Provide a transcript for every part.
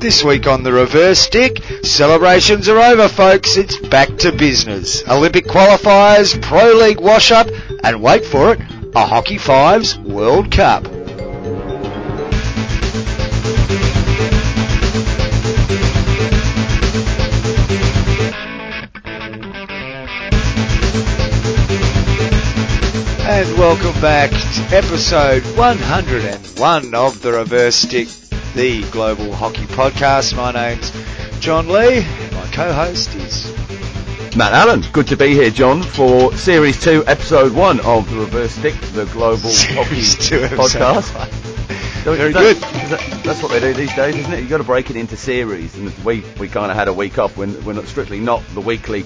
This week on the reverse stick, celebrations are over, folks. It's back to business. Olympic qualifiers, Pro League wash up, and wait for it, a Hockey Fives World Cup. Welcome back to episode 101 of the Reverse Stick, the Global Hockey Podcast. My name's John Lee. My co-host is Matt Allen, good to be here, John, for Series 2, Episode 1 of The Reverse Stick, the Global Series Hockey 2 Podcast. Very don't- good. that- that's what they do these days, isn't it? You've got to break it into series, and we, we kind of had a week off. We're, we're not strictly not the weekly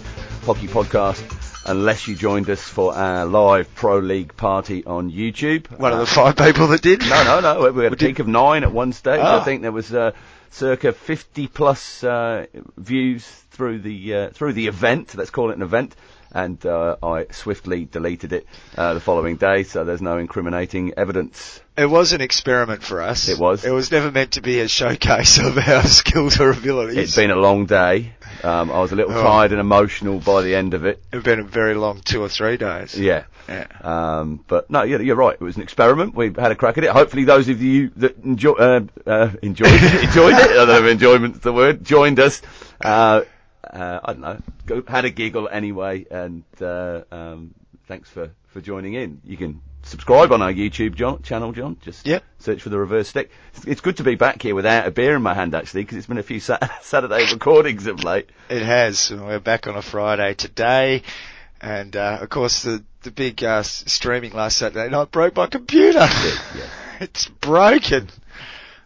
hockey podcast unless you joined us for our live Pro League party on YouTube. one of the five people that did. No, no, no. We had a did- peak of nine at one stage. Ah. I think there was uh, circa 50 plus uh, views through the uh, through the event. Let's call it an event. And uh, I swiftly deleted it uh, the following day, so there's no incriminating evidence. It was an experiment for us. It was. It was never meant to be a showcase of our skills or abilities. It's been a long day. Um, I was a little Oh. tired and emotional by the end of it. It's been a very long two or three days. Yeah. Yeah. Um, but no, you're, you're right. It was an experiment. We had a crack at it. Hopefully, those of you that enjoy, uh, uh, enjoyed enjoyed it. I don't know if enjoyment's the word. Joined us. Uh, I don't know. Go, had a giggle anyway, and uh, um, thanks for for joining in. You can subscribe on our YouTube John, channel, John. Just Yep. search for the reverse stick. It's, it's good to be back here without a beer in my hand actually, because it's been a few Sat- Saturday recordings of late. It has. We're back on a Friday today. And, uh, of course, the, the big, uh, streaming last Saturday night broke my computer. yeah. it's broken.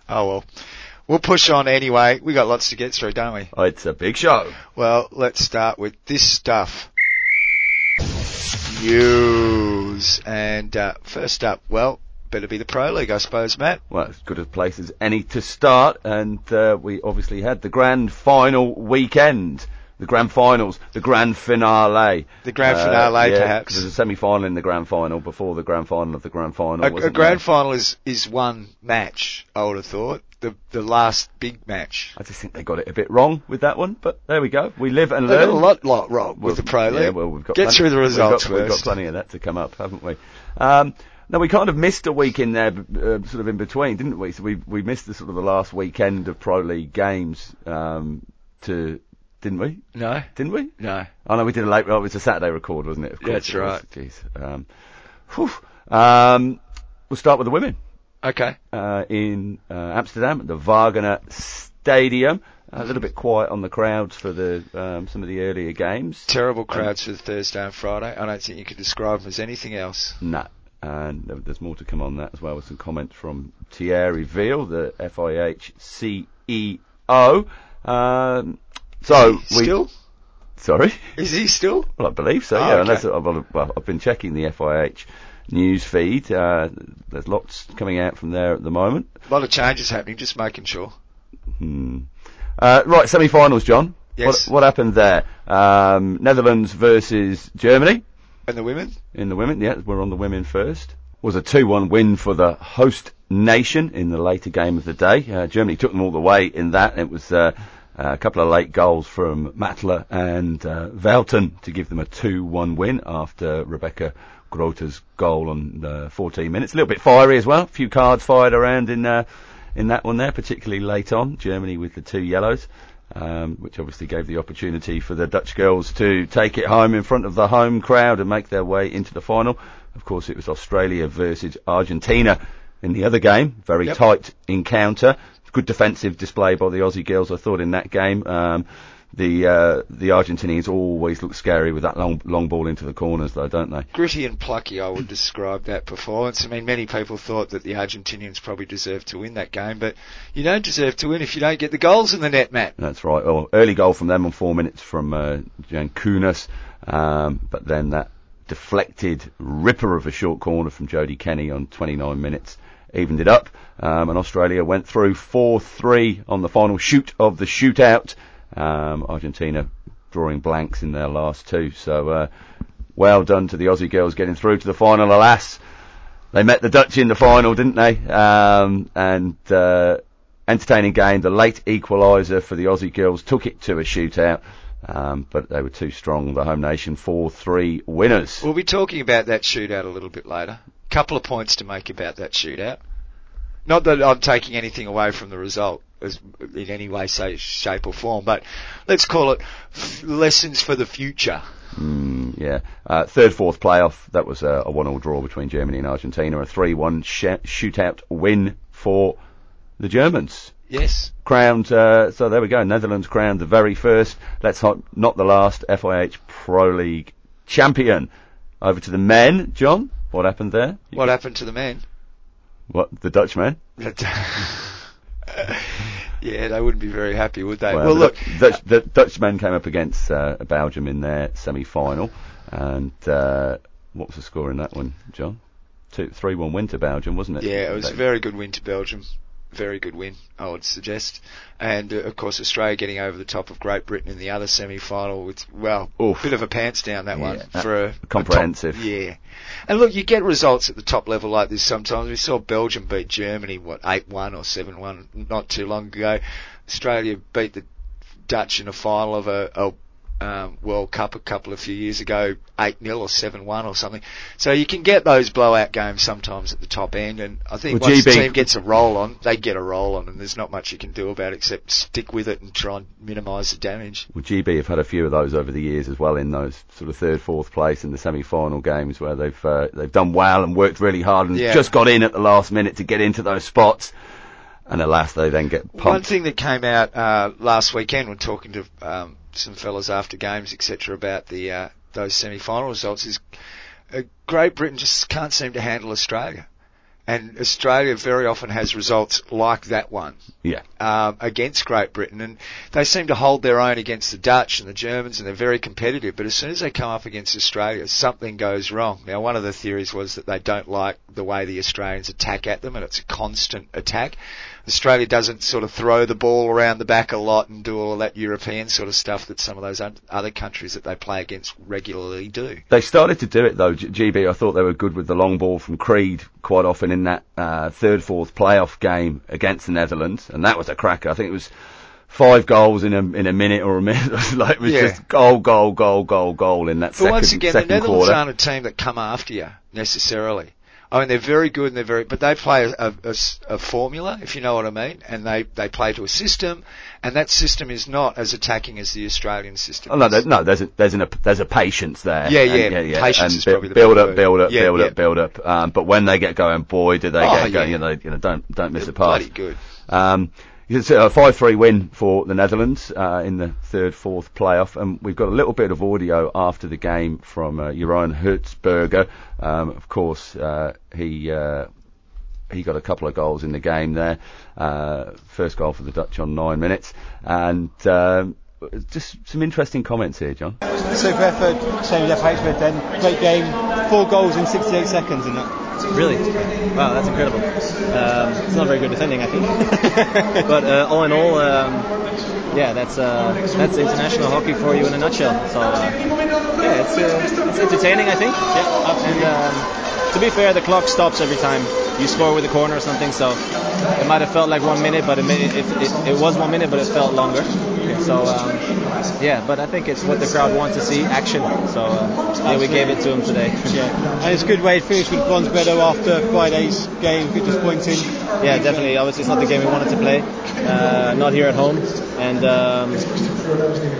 Oh well. We'll push on anyway. We got lots to get through, don't we? Oh, it's a big show. Well, let's start with this stuff. News. And, uh, first up, well, better be the Pro League, I suppose, Matt. well, as good a place as any to start, and uh, we obviously had the grand final weekend, the grand finals, the grand finale. The grand Uh, finale, yeah, perhaps. There's a semi-final in the grand final before the grand final of the grand final. A, a grand there? final is, is one match, I would have thought. The, the last big match. I just think they got it a bit wrong with that one, but there we go. We live and They learn. a lot, lot wrong Well, with the Pro League. Yeah, well, we've got Get plenty- through the results we've got, We've got plenty of that to come up, haven't we? Um, no, we kind of missed a week in there, uh, sort of in between, didn't we? So we we missed the sort of the last weekend of Pro League games um, to, didn't we? No, Didn't we? no. Oh no, we did a late. Oh, it was a Saturday record, wasn't it? Of course That's it was. right. Jeez. Um, whew. um, we'll start with the women Okay. uh, in uh, Amsterdam at the Wagener Stadium. A little bit quiet on the crowds for the um, some of the earlier games. Terrible crowds for Thursday and Friday. I don't think you could describe them as anything else. No. And there's more to come on that as well with some comments from Thierry Weil, the FIH CEO. Um, so he we still? sorry, Is he still? well I believe so. Oh, yeah, okay. unless I've, well, I've been checking the FIH news feed. Uh, there's lots coming out from there at the moment. A lot of changes happening, just making sure. Hmm. Uh, right, semi-finals, John. Yes. What, what happened there? Um, Netherlands versus Germany. And the women? in the women. Yeah, we're on the women first. Was a 2-1 win for the host nation in the later game of the day. Uh, Germany took them all the way in that. It was uh, a couple of late goals from Matla and uh, Welten to give them a 2-1 win after Rebecca Grote's goal on uh, 14 minutes. A little bit fiery as well. A few cards fired around in uh, in that one there, particularly late on. Germany with the two yellows. Um, which obviously gave the opportunity for the Dutch girls to take it home in front of the home crowd and make their way into the final. Of course, it was Australia versus Argentina in the other game. Very Yep. tight encounter. Good defensive display by the Aussie girls, I thought, in that game. Um, the uh, the Argentinians always look scary with that long long ball into the corners, though, don't they? Gritty and plucky, I would describe that performance. I mean, many people thought that the Argentinians probably deserved to win that game, but you don't deserve to win if you don't get the goals in the net, Matt. That's right. Well, early goal from them on four minutes from uh, Jankunas, um, but then that deflected ripper of a short corner from Jodie Kenny on 29 minutes evened it up, um, and Australia went through 4-3 on the final shoot of the shootout. Um, Argentina drawing blanks in their last two, so uh, well done to the Aussie girls getting through to the final. Alas, They met the Dutch in the final, didn't they? Um, and uh, entertaining game. The late equaliser for the Aussie girls took it to a shootout. Um, but they were too strong. The home nation 4-3 winners. We'll be talking about that shootout a little bit later. Couple of points to make about that shootout. Not that I'm taking anything away from the result in any way, say, shape or form, but let's call it f- lessons for the future. Mm, yeah. Uh, third, fourth playoff. That was a, a one-all draw between Germany and Argentina. A 3-1 sh- shootout win for the Germans. Yes. Crowned, uh, so there we go. Netherlands crowned the very first, let's hope not the last, FIH Pro League champion. Over to the men, John. What happened there? What happened to the men? What, the Dutchmen? yeah, they wouldn't be very happy, would they? Well, Well, the look, Dutch, the Dutchmen came up against uh, Belgium in their semi-final, and uh, what was the score in that one, John? Two, three-one win to Belgium, wasn't it? yeah, it was They- a very good win to Belgium. Very good win, I would suggest. And uh, of course, Australia getting over the top of Great Britain in the other semi-final with well, a bit of a pants down that one Yeah, for a a comprehensive. top- yeah, and look, you get results at the top level like this sometimes. We saw Belgium beat Germany what eight one or seven one not too long ago. Australia beat the Dutch in a final of a, a um, World Cup a couple of few years ago, eight 0 or seven one or something. So you can get those blowout games sometimes at the top end, and I think Well, once the GB team gets a roll on, they get a roll on, and there's not much you can do about it except stick with it and try and minimise the damage. Well, GB have had a few of those over the years as well in those sort of third, fourth place in the semi-final games where they've uh, they've done well and worked really hard and Yeah. just got in at the last minute to get into those spots, and alas they then get One thing that came out uh, last weekend when talking to um, some fellas after games, etc., about the uh, those semi-final results is uh, Great Britain just can't seem to handle Australia, and Australia very often has results like that one Yeah, um, against Great Britain, and they seem to hold their own against the Dutch and the Germans, and they're very competitive. But as soon as they come up against Australia, something goes wrong. Now, one of the theories was that they don't like the way the Australians attack at them, and it's a constant attack. Australia doesn't sort of throw the ball around the back a lot and do all that European sort of stuff that some of those other countries that they play against regularly do. they started to do it though. GB, I thought they were good with the long ball from Creed quite often in that uh, third, fourth playoff game against the Netherlands, and that was a cracker. I think it was. Five goals in a in a minute or a minute. It was like it was Yeah. just goal, goal, goal, goal, goal in that But second, once again, the Netherlands quarter. aren't a team that come after you necessarily. I mean, they're very good and they're very, but they play a formula, if you know what I mean, and they, they play to a system, and that system is not as attacking as the Australian system. Oh no, there, no, there's a there's an, there's a patience there. Yeah, And- yeah, patience and is probably the build up, build up, Yeah, build yeah. up, build up. Um, but when they get going, boy, do they Oh, get going. yeah. You know, you know, don't don't miss They're a pass. bloody good. Um, it's a five-three win for the Netherlands uh, in the third, fourth playoff, and we've got a little bit of audio after the game from uh, Jeroen Hertzberger. Um, of course, uh, he. Uh, he got a couple of goals in the game there. Uh, first goal for the Dutch on nine minutes, and um, just some interesting comments here, John. Super effort, same as FH then. Great game, four goals in 68 seconds in Really? Wow, that's incredible. Um, it's not very good defending, I think. but uh, all in all, um, yeah, that's uh, that's international hockey for you in a nutshell. So uh, yeah, it's uh, it's entertaining, I think. Yeah. And um, to be fair, the clock stops every time you score with a corner or something. So it might have felt like one minute, but it, it, it, it was one minute, but it felt longer. So um, yeah, but I think it's what the crowd wants to see, action. So uh, yeah, we gave it to them today. Yeah. And it's a good way to finish with bronze medal after Friday's game, good disappointing. Yeah, definitely. Obviously, it's not the game we wanted to play. Uh, not here at home, and um,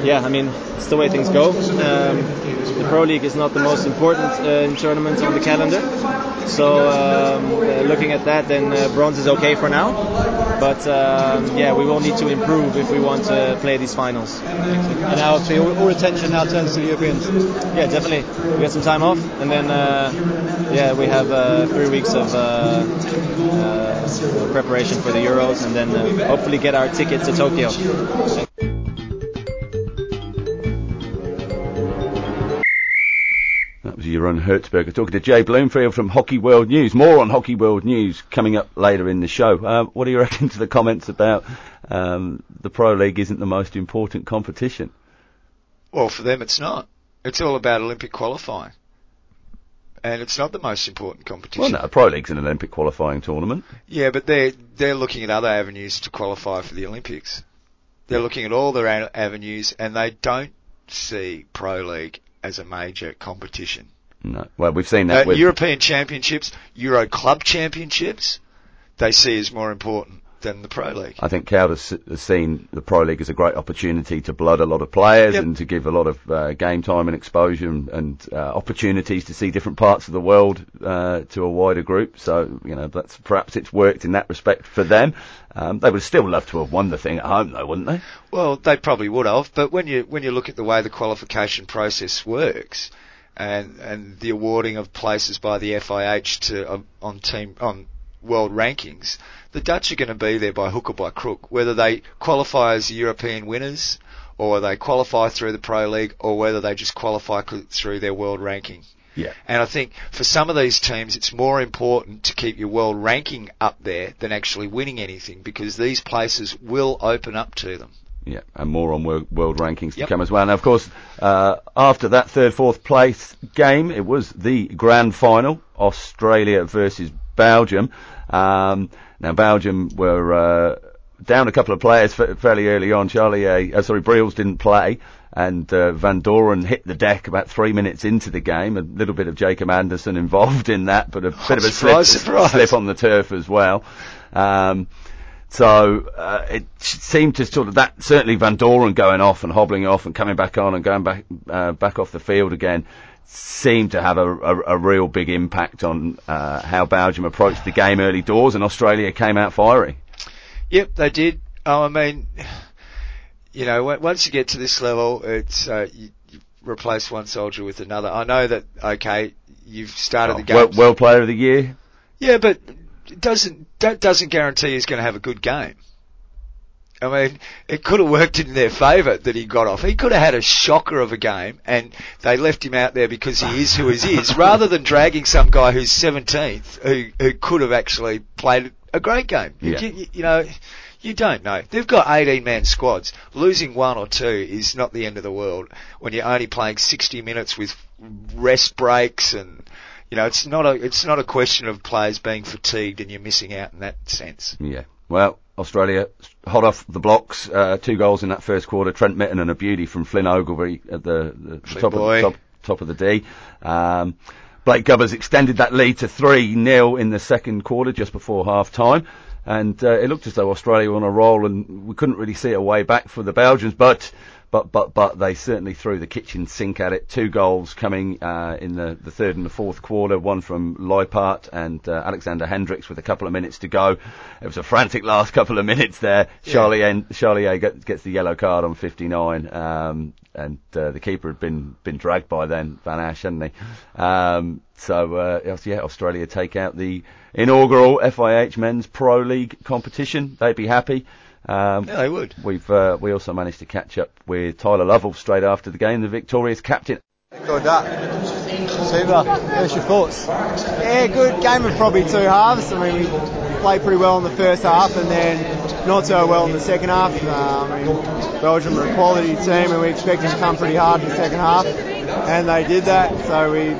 yeah, I mean, it's the way things go. Um, the Pro League is not the most important uh, tournament on the calendar, so um, uh, looking at that, then uh, bronze is okay for now. But um, yeah, we will need to improve if we want to play these finals. And now obviously all, all attention now turns to the Europeans. Yeah, definitely. We get some time off, and then uh, yeah, we have uh, three weeks of uh, uh, preparation for the Euros, and then uh, hopefully get our ticket to Tokyo. Jeroen Hertzberger talking to Jay Bloomfield from Hockey World News. More on Hockey World News coming up later in the show. Uh, what do you reckon to the comments about um, the Pro League isn't the most important competition? Well, for them, it's not. It's all about Olympic qualifying. and it's not the most important competition. Well, no, Pro League's an Olympic qualifying tournament. Yeah, but they're they're looking at other avenues to qualify for the Olympics. They're looking at all their avenues, and they don't see Pro League as a major competition. No. Well, we've seen that Uh, with European Championships, Euro Club Championships, they see as more important than the Pro League. I think Caldas has seen the Pro League as a great opportunity to blood a lot of players Yep. and to give a lot of uh, game time and exposure and, and uh, opportunities to see different parts of the world uh, to a wider group. So, you know, that's perhaps it's worked in that respect for them. Um, they would still love to have won the thing at home, though, wouldn't they? Well, they probably would have, but when you when you look at the way the qualification process works, and and the awarding of places by the FIH to uh, on team on world rankings, the Dutch are going to be there by hook or by crook, whether they qualify as European winners, or they qualify through the Pro League, or whether they just qualify through their world ranking. Yeah. And I think for some of these teams, it's more important to keep your world ranking up there than actually winning anything because these places will open up to them. Yeah, and more on world, world rankings to come as well. Now, of course, uh, after that third, fourth place game, it was the grand final, Australia versus Belgium. Um, now, Belgium were uh, down a couple of players fa- fairly early on. Charlie, A, uh, sorry, Briels didn't play, and uh, Van Doren hit the deck about three minutes into the game. A little bit of Jacob Anderson involved in that, but a bit of a surprise, slip, surprise. slip on the turf as well. Um, so uh, it seemed to sort of that certainly Van Doren going off and hobbling off and coming back on and going back uh, back off the field again seemed to have a, a, a real big impact on uh, how Belgium approached the game early doors and Australia came out fiery. Yep, they did. Oh, I mean, you know, once you get to this level, it's uh, you, you replace one soldier with another. I know that. Okay, you've started the game. World, World Player of the Year. Yeah, but it doesn't that doesn't guarantee he's going to have a good game. I mean, it could have worked in their favour that he got off. He could have had a shocker of a game, and they left him out there because he is who he is, rather than dragging some guy who's 17th who who could have actually played a great game. You- Yeah. You, you know, you don't know. They've got 18 man squads. Losing one or two is not the end of the world when you're only playing 60 minutes with rest breaks and. You know, it's not a it's not a question of players being fatigued and you're missing out in that sense. Yeah. Well, Australia hot off the blocks. Uh, two goals in that first quarter. Trent Mitten and a beauty from Flynn Ogilvie at the, the top, of the, top, top of the D. Um, Blake Govers extended that lead to 3 0 in the second quarter just before half time. And uh, it looked as though Australia were on a roll and we couldn't really see a way back for the Belgians, but but but but they certainly threw the kitchen sink at it. Two goals coming uh, in the, the third and the fourth quarter. One from Luypaert and uh, Alexander Hendrickx with a couple of minutes to go. It was a frantic last couple of minutes there. Charlie en- Charlie A get, gets the yellow card on 59, um, and uh, the keeper had been been dragged by then Vanasch, hadn't he? Um, so uh, yeah, Australia take out the inaugural FIH Men's Pro League competition. They'd be happy. Um, Yeah, they would. We've uh, we also managed to catch up with Tyler Lovell straight after the game, the victorious captain. Good that. Super. What's your thoughts? Yeah, good game of probably two halves. I mean, we played pretty well in the first half and then not so well in the second half. Uh, I mean, Belgium are a quality team and we expected them to come pretty hard in the second half. And they did that, so we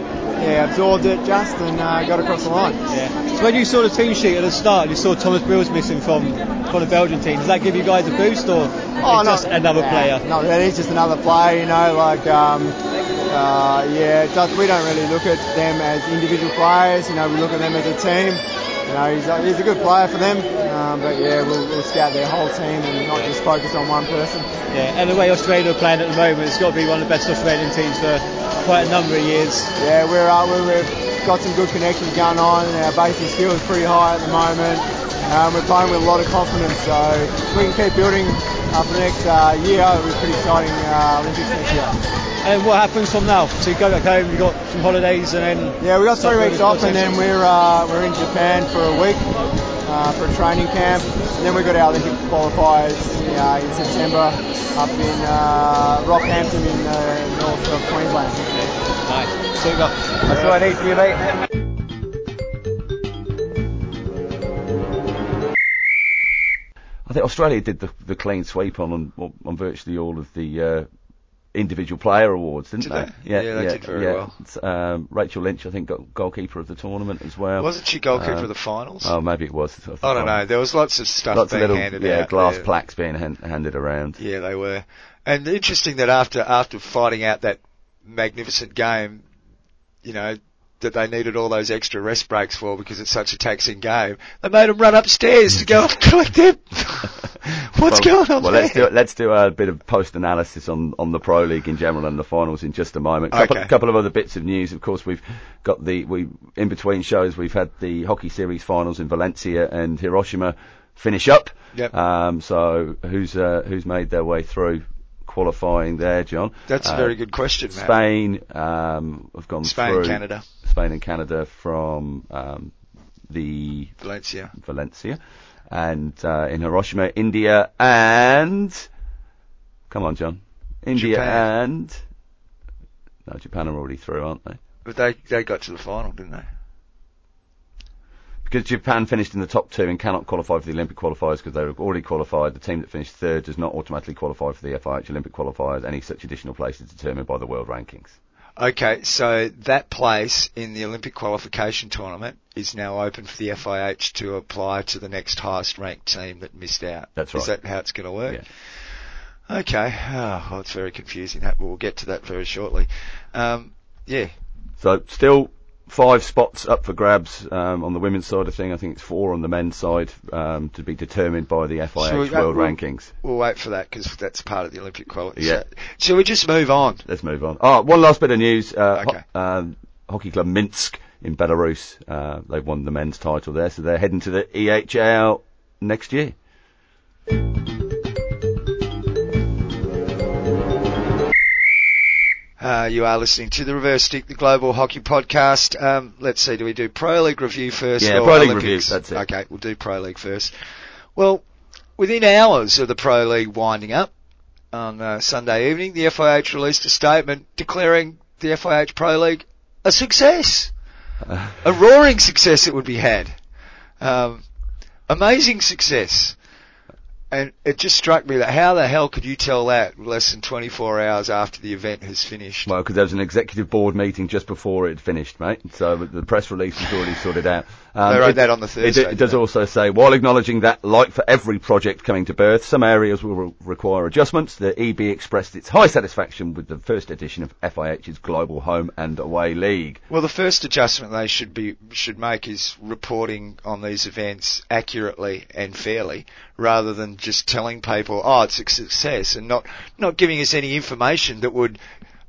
yeah, absorbed it just and uh, got across the line. Yeah. So when you saw the team sheet at the start, you saw Thomas Briels missing from from the Belgian team. Does that give you guys a boost, or it's just another yeah, player? No, that is just another player. You know, like um, uh, yeah, does, we don't really look at them as individual players. You know, we look at them as a team. You know, he's a, he's a good player for them. Um, but yeah, we'll, we'll scout their whole team and not just focus on one person. Yeah. And the way Australia are playing at the moment, it's got to be one of the best Australian teams for quite a number of years. Yeah, we're, uh, we're, we've got some good connections going on. and Our basic skill is pretty high at the moment. Um, we're playing with a lot of confidence, so if we can keep building uh, for the next uh, year, it'll be pretty exciting uh, Olympics next year. And what happens from now? So you go back home, you've got some holidays, and then Yeah, we got three weeks off, and then we're uh, we're in Japan for a week uh, for a training camp, and then we got our Olympic qualifiers uh, in September up in uh, Rockhampton in the north of Queensland. Nice. Super. That's all I need from you, mate. I think Australia did the, the clean sweep on, on on virtually all of the uh, individual player awards, didn't Did they? they? Yeah, they did very well. Um, Rachel Lynch, I think, got goalkeeper of the tournament as well. Wasn't she goalkeeper Um, of the finals? Oh, maybe it was. of the I don't know. There was lots of stuff Lots of being little handed yeah out. glass there. plaques being hand, handed around. Yeah, they were. And interesting that after after fighting out that magnificent game, you know, that they needed all those extra rest breaks for because it's such a taxing game, they made them run upstairs to go and collect them. What's well, going on Well, there? let's do let's do a bit of post analysis on on the Pro League in general and the finals in just a moment. Couple, Okay. couple of other bits of news. Of course, we've got the we in between shows we've had the hockey series finals in Valencia and Hiroshima finish up. Yep. Um, so who's uh, who's made their way through qualifying there, John? That's a Uh, very good question, Matt. Spain um, have gone Spain, through. Canada, Spain and Canada from um, the Valencia. Valencia, and uh, in Hiroshima, India, and come on, John, India Japan. and no, Japan are already through, aren't they? But they they got to the final, didn't they? Because Japan finished in the top two and cannot qualify for the Olympic qualifiers because they were already qualified. The team that finished third does not automatically qualify for the FIH Olympic qualifiers. Any such additional place is determined by the world rankings. Okay, so that place in the Olympic qualification tournament is now open for the FIH to apply to the next highest ranked team that missed out. That's right. Is that how it's going to work? Yeah. Okay. Oh, well, it's very confusing. That we'll get to that very shortly. Um, yeah. So still five spots up for grabs um, on the women's side of thing. I think it's four on the men's side um, to be determined by the FIH we World we'll- Rankings. We'll wait for that because that's part of the Olympic quality. Yeah. So, shall we just move on? Let's move on. Oh, one last bit of news. Uh, Okay. ho- um, Hockey Club Minsk in Belarus. Uh, they've won the men's title there, so they're heading to the EHL next year. Uh, you are listening to the Reverse Stick, the Global Hockey Podcast. Um, let's see, do we do Pro League review first? Yeah, Pro League Olympics? review, that's it. Okay, we'll do Pro League first. Well, within hours of the Pro League winding up on uh, Sunday evening, the FIH released a statement declaring the FIH Pro League a success, a roaring success it would be had, um, amazing success. And it just struck me that how the hell could you tell that less than 24 hours after the event has finished? Well, because there was an executive board meeting just before it finished, mate. So the press release was already sorted out. Um, They wrote it- that on the Thursday, it does also say, while acknowledging that, like for every project coming to birth, some areas will re- require adjustments. The EB expressed its high satisfaction with the first edition of FIH's Global Home and Away League. Well, the first adjustment they should be should make is reporting on these events accurately and fairly, rather than just telling people, "Oh, it's a success," and not not giving us any information that would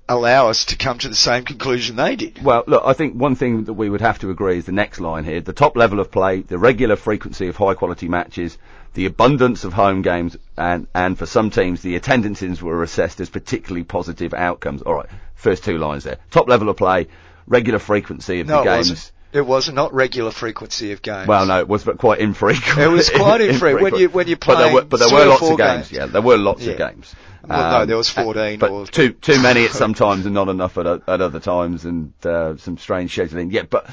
allow us to come to the same conclusion they did. Well, look, I think one thing that we would have to agree is the next line here. The top level of play, the regular frequency of high quality matches, the abundance of home games, and, and for some teams, the attendances were assessed as particularly positive outcomes. Alright, first two lines there. Top level of play, regular frequency of No, the games. wasn't. It was not regular frequency of games. Well, no, it was but quite infrequent. It was quite infrequent. When you- when you're but there were, but there were lots of games. games. Yeah, there were lots of Yeah. games. Well, no, Um, there was uh, 14 but or- too too many at some times and not enough at, at other times, and uh, some strange scheduling. Yeah, but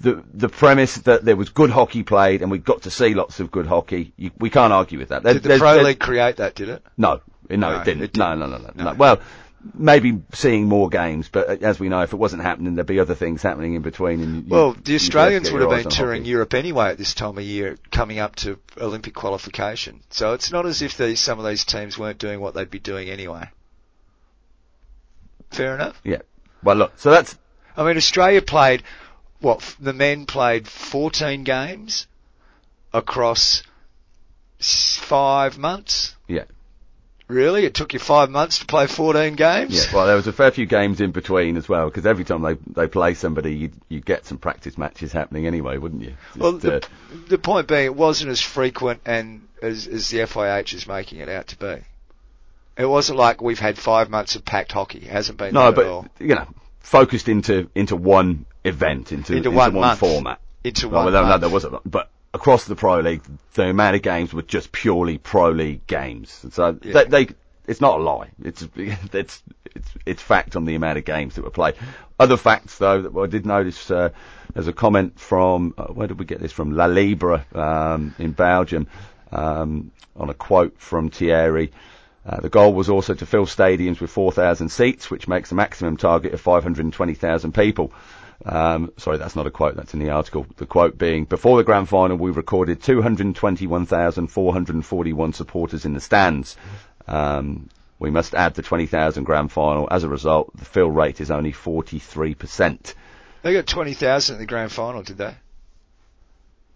the the premise that there was good hockey played and we got to see lots of good hockey, you, we can't argue with that. There- Did the Pro League create that? Did it? No, no, No, it didn't. it didn't. no, no, no, No. no. Well, maybe seeing more games, but uh, as we know, if it wasn't happening, there'd be other things happening in between. You, Well, the Australians would have been touring hockey. Europe anyway at this time of year, coming up to Olympic qualification. So it's not as if these some of these teams weren't doing what they'd be doing anyway. Fair enough. Yeah. Well, look, so that's I mean, Australia played what the men played 14 games across five months. yeah. Really, it took you five months to play 14 games. Yeah, well, there was a fair few games in between as well, because every time they they play somebody, you you get some practice matches happening anyway, wouldn't you? Well, the, uh, the point being, it wasn't as frequent and as, as the FIH is making it out to be. It wasn't like we've had five months of packed hockey. It hasn't been no, that at all. but you know, focused into into one event, into Into one month. format. Into Well, one no, no, there wasn't, but across the pro league, the amount of games were just purely pro league games. So Yeah. they, they, it's not a lie. It's it's it's it's fact on the amount of games that were played. Other facts though that I did notice. Uh, there's a comment from uh, where did we get this from? La Libre um, in Belgium um, on a quote from Thierry. Uh, the goal was also to fill stadiums with 4,000 seats, which makes a maximum target of 520,000 people. Um, sorry, that's not a quote, that's in the article. The quote being, before the grand final, we recorded 221,441 supporters in the stands. Um, we must add the 20,000 grand final. As a result, the fill rate is only 43%. They got 20,000 in the grand final, did they?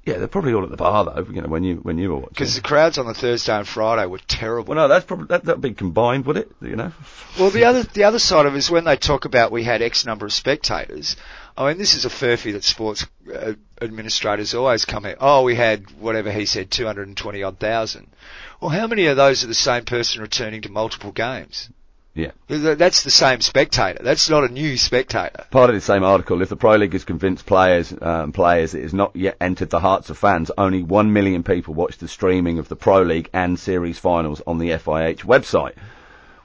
Yeah, they're probably all at the bar though. You know, when you when you were watching. Because the crowds on the Thursday and Friday were terrible. Well, no, that's probably that that'd be combined, would it? You know. Well, the other the other side of it is when they talk about we had X number of spectators. I mean, this is a furphy that sports uh, administrators always come at. Oh, we had whatever he said, 220 odd thousand. Well, how many of those are the same person returning to multiple games? Yeah. That's the same spectator. That's not a new spectator. Part of the same article, if the Pro League is convinced players, um, players it has not yet entered the hearts of fans, only one million people watched the streaming of the Pro League and series finals on the FIH website.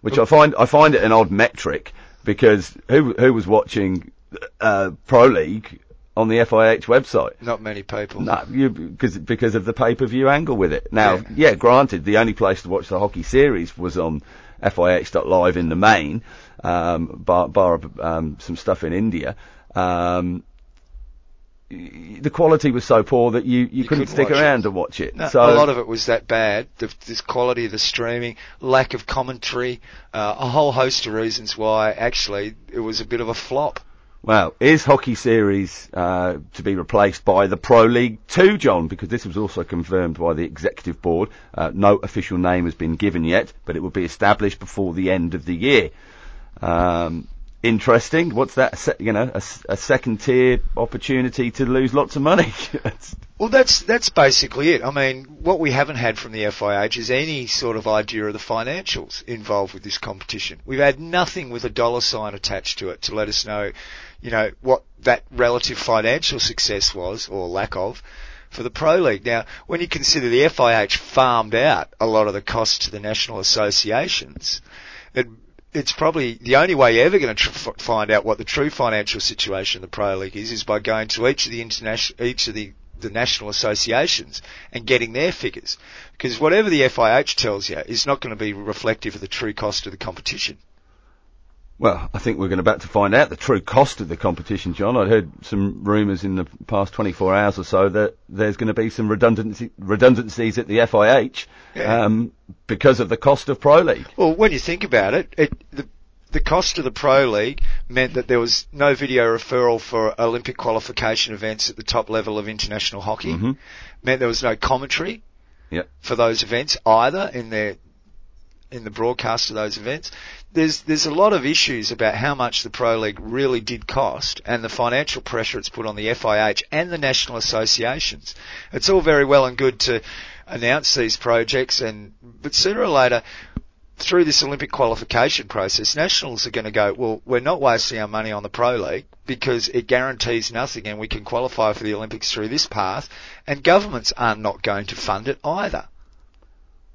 Which I find, I find it an odd metric because who, who was watching, uh, Pro League on the FIH website. Not many people. No, you, because because of the pay per view angle with it. Now, yeah. yeah. granted, the only place to watch the hockey series was on FIH.live in the main, um, bar, bar um, some stuff in India. Um, the quality was so poor that you, you, you couldn't, couldn't stick around it. to watch it. No, so a lot of it was that bad. The, this quality of the streaming, lack of commentary, uh, a whole host of reasons why actually it was a bit of a flop. Well, is Hockey Series uh, to be replaced by the Pro League 2, John? Because this was also confirmed by the Executive Board. Uh, no official name has been given yet, but it will be established before the end of the year. Um, interesting. What's that? You know, a, a second tier opportunity to lose lots of money. well, that's that's basically it. I mean, what we haven't had from the FIH is any sort of idea of the financials involved with this competition. We've had nothing with a dollar sign attached to it to let us know, you know, what that relative financial success was or lack of for the Pro League. Now, when you consider the FIH farmed out a lot of the costs to the national associations, it it's probably the only way you're ever going to tr- find out what the true financial situation of the Pro League is, is by going to each of the international, each of the, the national associations and getting their figures. Because whatever the FIH tells you is not going to be reflective of the true cost of the competition. Well, I think we're going to about to find out the true cost of the competition, John. I heard some rumours in the past 24 hours or so that there's going to be some redundancy, redundancies at the FIH yeah. um, because of the cost of Pro League. Well, when you think about it, it the, the cost of the Pro League meant that there was no video referral for Olympic qualification events at the top level of international hockey. Mm-hmm. Meant there was no commentary yep. for those events either in their in the broadcast of those events there's there's a lot of issues about how much the Pro League really did cost and the financial pressure it's put on the FIH and the national associations. It's all very well and good to announce these projects and but sooner or later through this Olympic qualification process, nationals are going to go, well, we're not wasting our money on the Pro League because it guarantees nothing and we can qualify for the Olympics through this path and governments are not going to fund it either.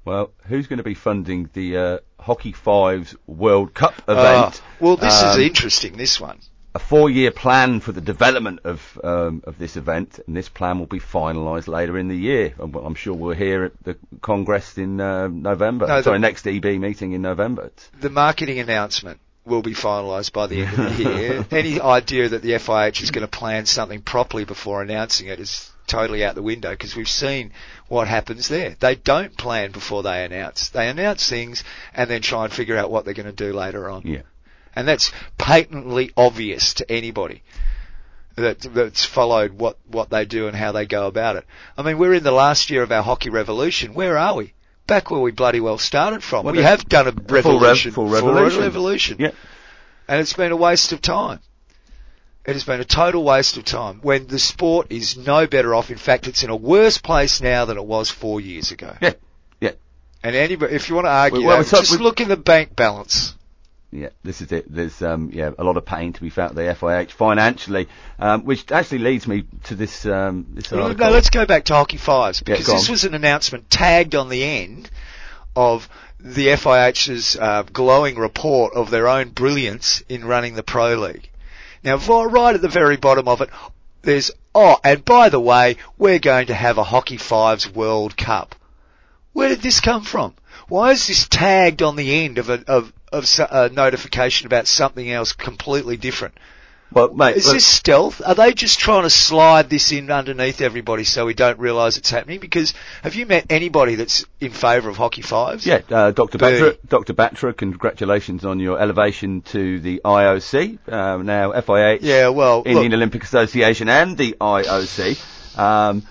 Well, who's going to be funding the uh, Hockey Fives World Cup event? Uh, well, this um, is interesting. This one. A four-year plan for the development of um, of this event, and this plan will be finalised later in the year. I'm sure we'll hear at the Congress in uh, November. No, Sorry, the, next EB meeting in November. The marketing announcement will be finalised by the end of the year. Any idea that the FIH is going to plan something properly before announcing it is totally out the window because we've seen what happens there. They don't plan before they announce. They announce things and then try and figure out what they're going to do later on. Yeah. And that's patently obvious to anybody that, that's followed what, what they do and how they go about it. I mean, we're in the last year of our hockey revolution. Where are we? Back where we bloody well started from. Well, we have done a revolution. Full, rev- full revolution. Full revolution. Yeah. And it's been a waste of time. It has been a total waste of time when the sport is no better off. In fact, it's in a worse place now than it was four years ago. Yeah, yeah. And anybody, if you want to argue, well, that, just look in the bank balance. Yeah, this is it. There's um, yeah a lot of pain to be felt at the FIH financially, um, which actually leads me to this um, this well, No, let's go back to Hockey Fives because yeah, this was an announcement tagged on the end of the FIH's uh, glowing report of their own brilliance in running the Pro League. Now, right at the very bottom of it, there's, oh, and by the way, we're going to have a Hockey Fives World Cup. Where did this come from? Why is this tagged on the end of a, of, of a notification about something else completely different? Mate, Is look, this stealth? Are they just trying to slide this in underneath everybody so we don't realise it's happening? Because have you met anybody that's in favour of hockey fives? yeah, uh, Dr. Batra, Dr. Batra, congratulations on your elevation to the IOC, uh, now FIH, Yeah, well, Indian look, Olympic Association, and the IOC. Um,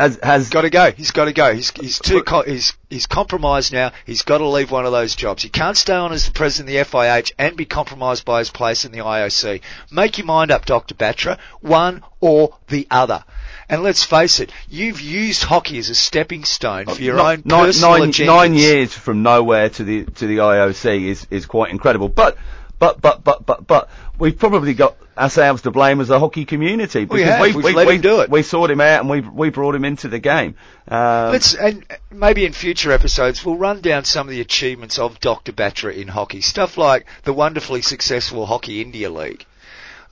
has has got to go. He's got to go. He's he's too co- he's he's compromised now. He's got to leave one of those jobs. He can't stay on as the president of the FIH and be compromised by his place in the IOC. Make your mind up, Dr. Batra. One or the other. And let's face it, you've used hockey as a stepping stone for your Nine- own nine- personal nine- agendas. nine years from nowhere to the to the IOC is is quite incredible. But but but but but but we've probably got ourselves to blame as a hockey community because have. we We've we, let we, him do it. we sought him out and we we brought him into the game. Um, Let's and maybe in future episodes we'll run down some of the achievements of Dr. Batra in hockey. Stuff like the wonderfully successful Hockey India League.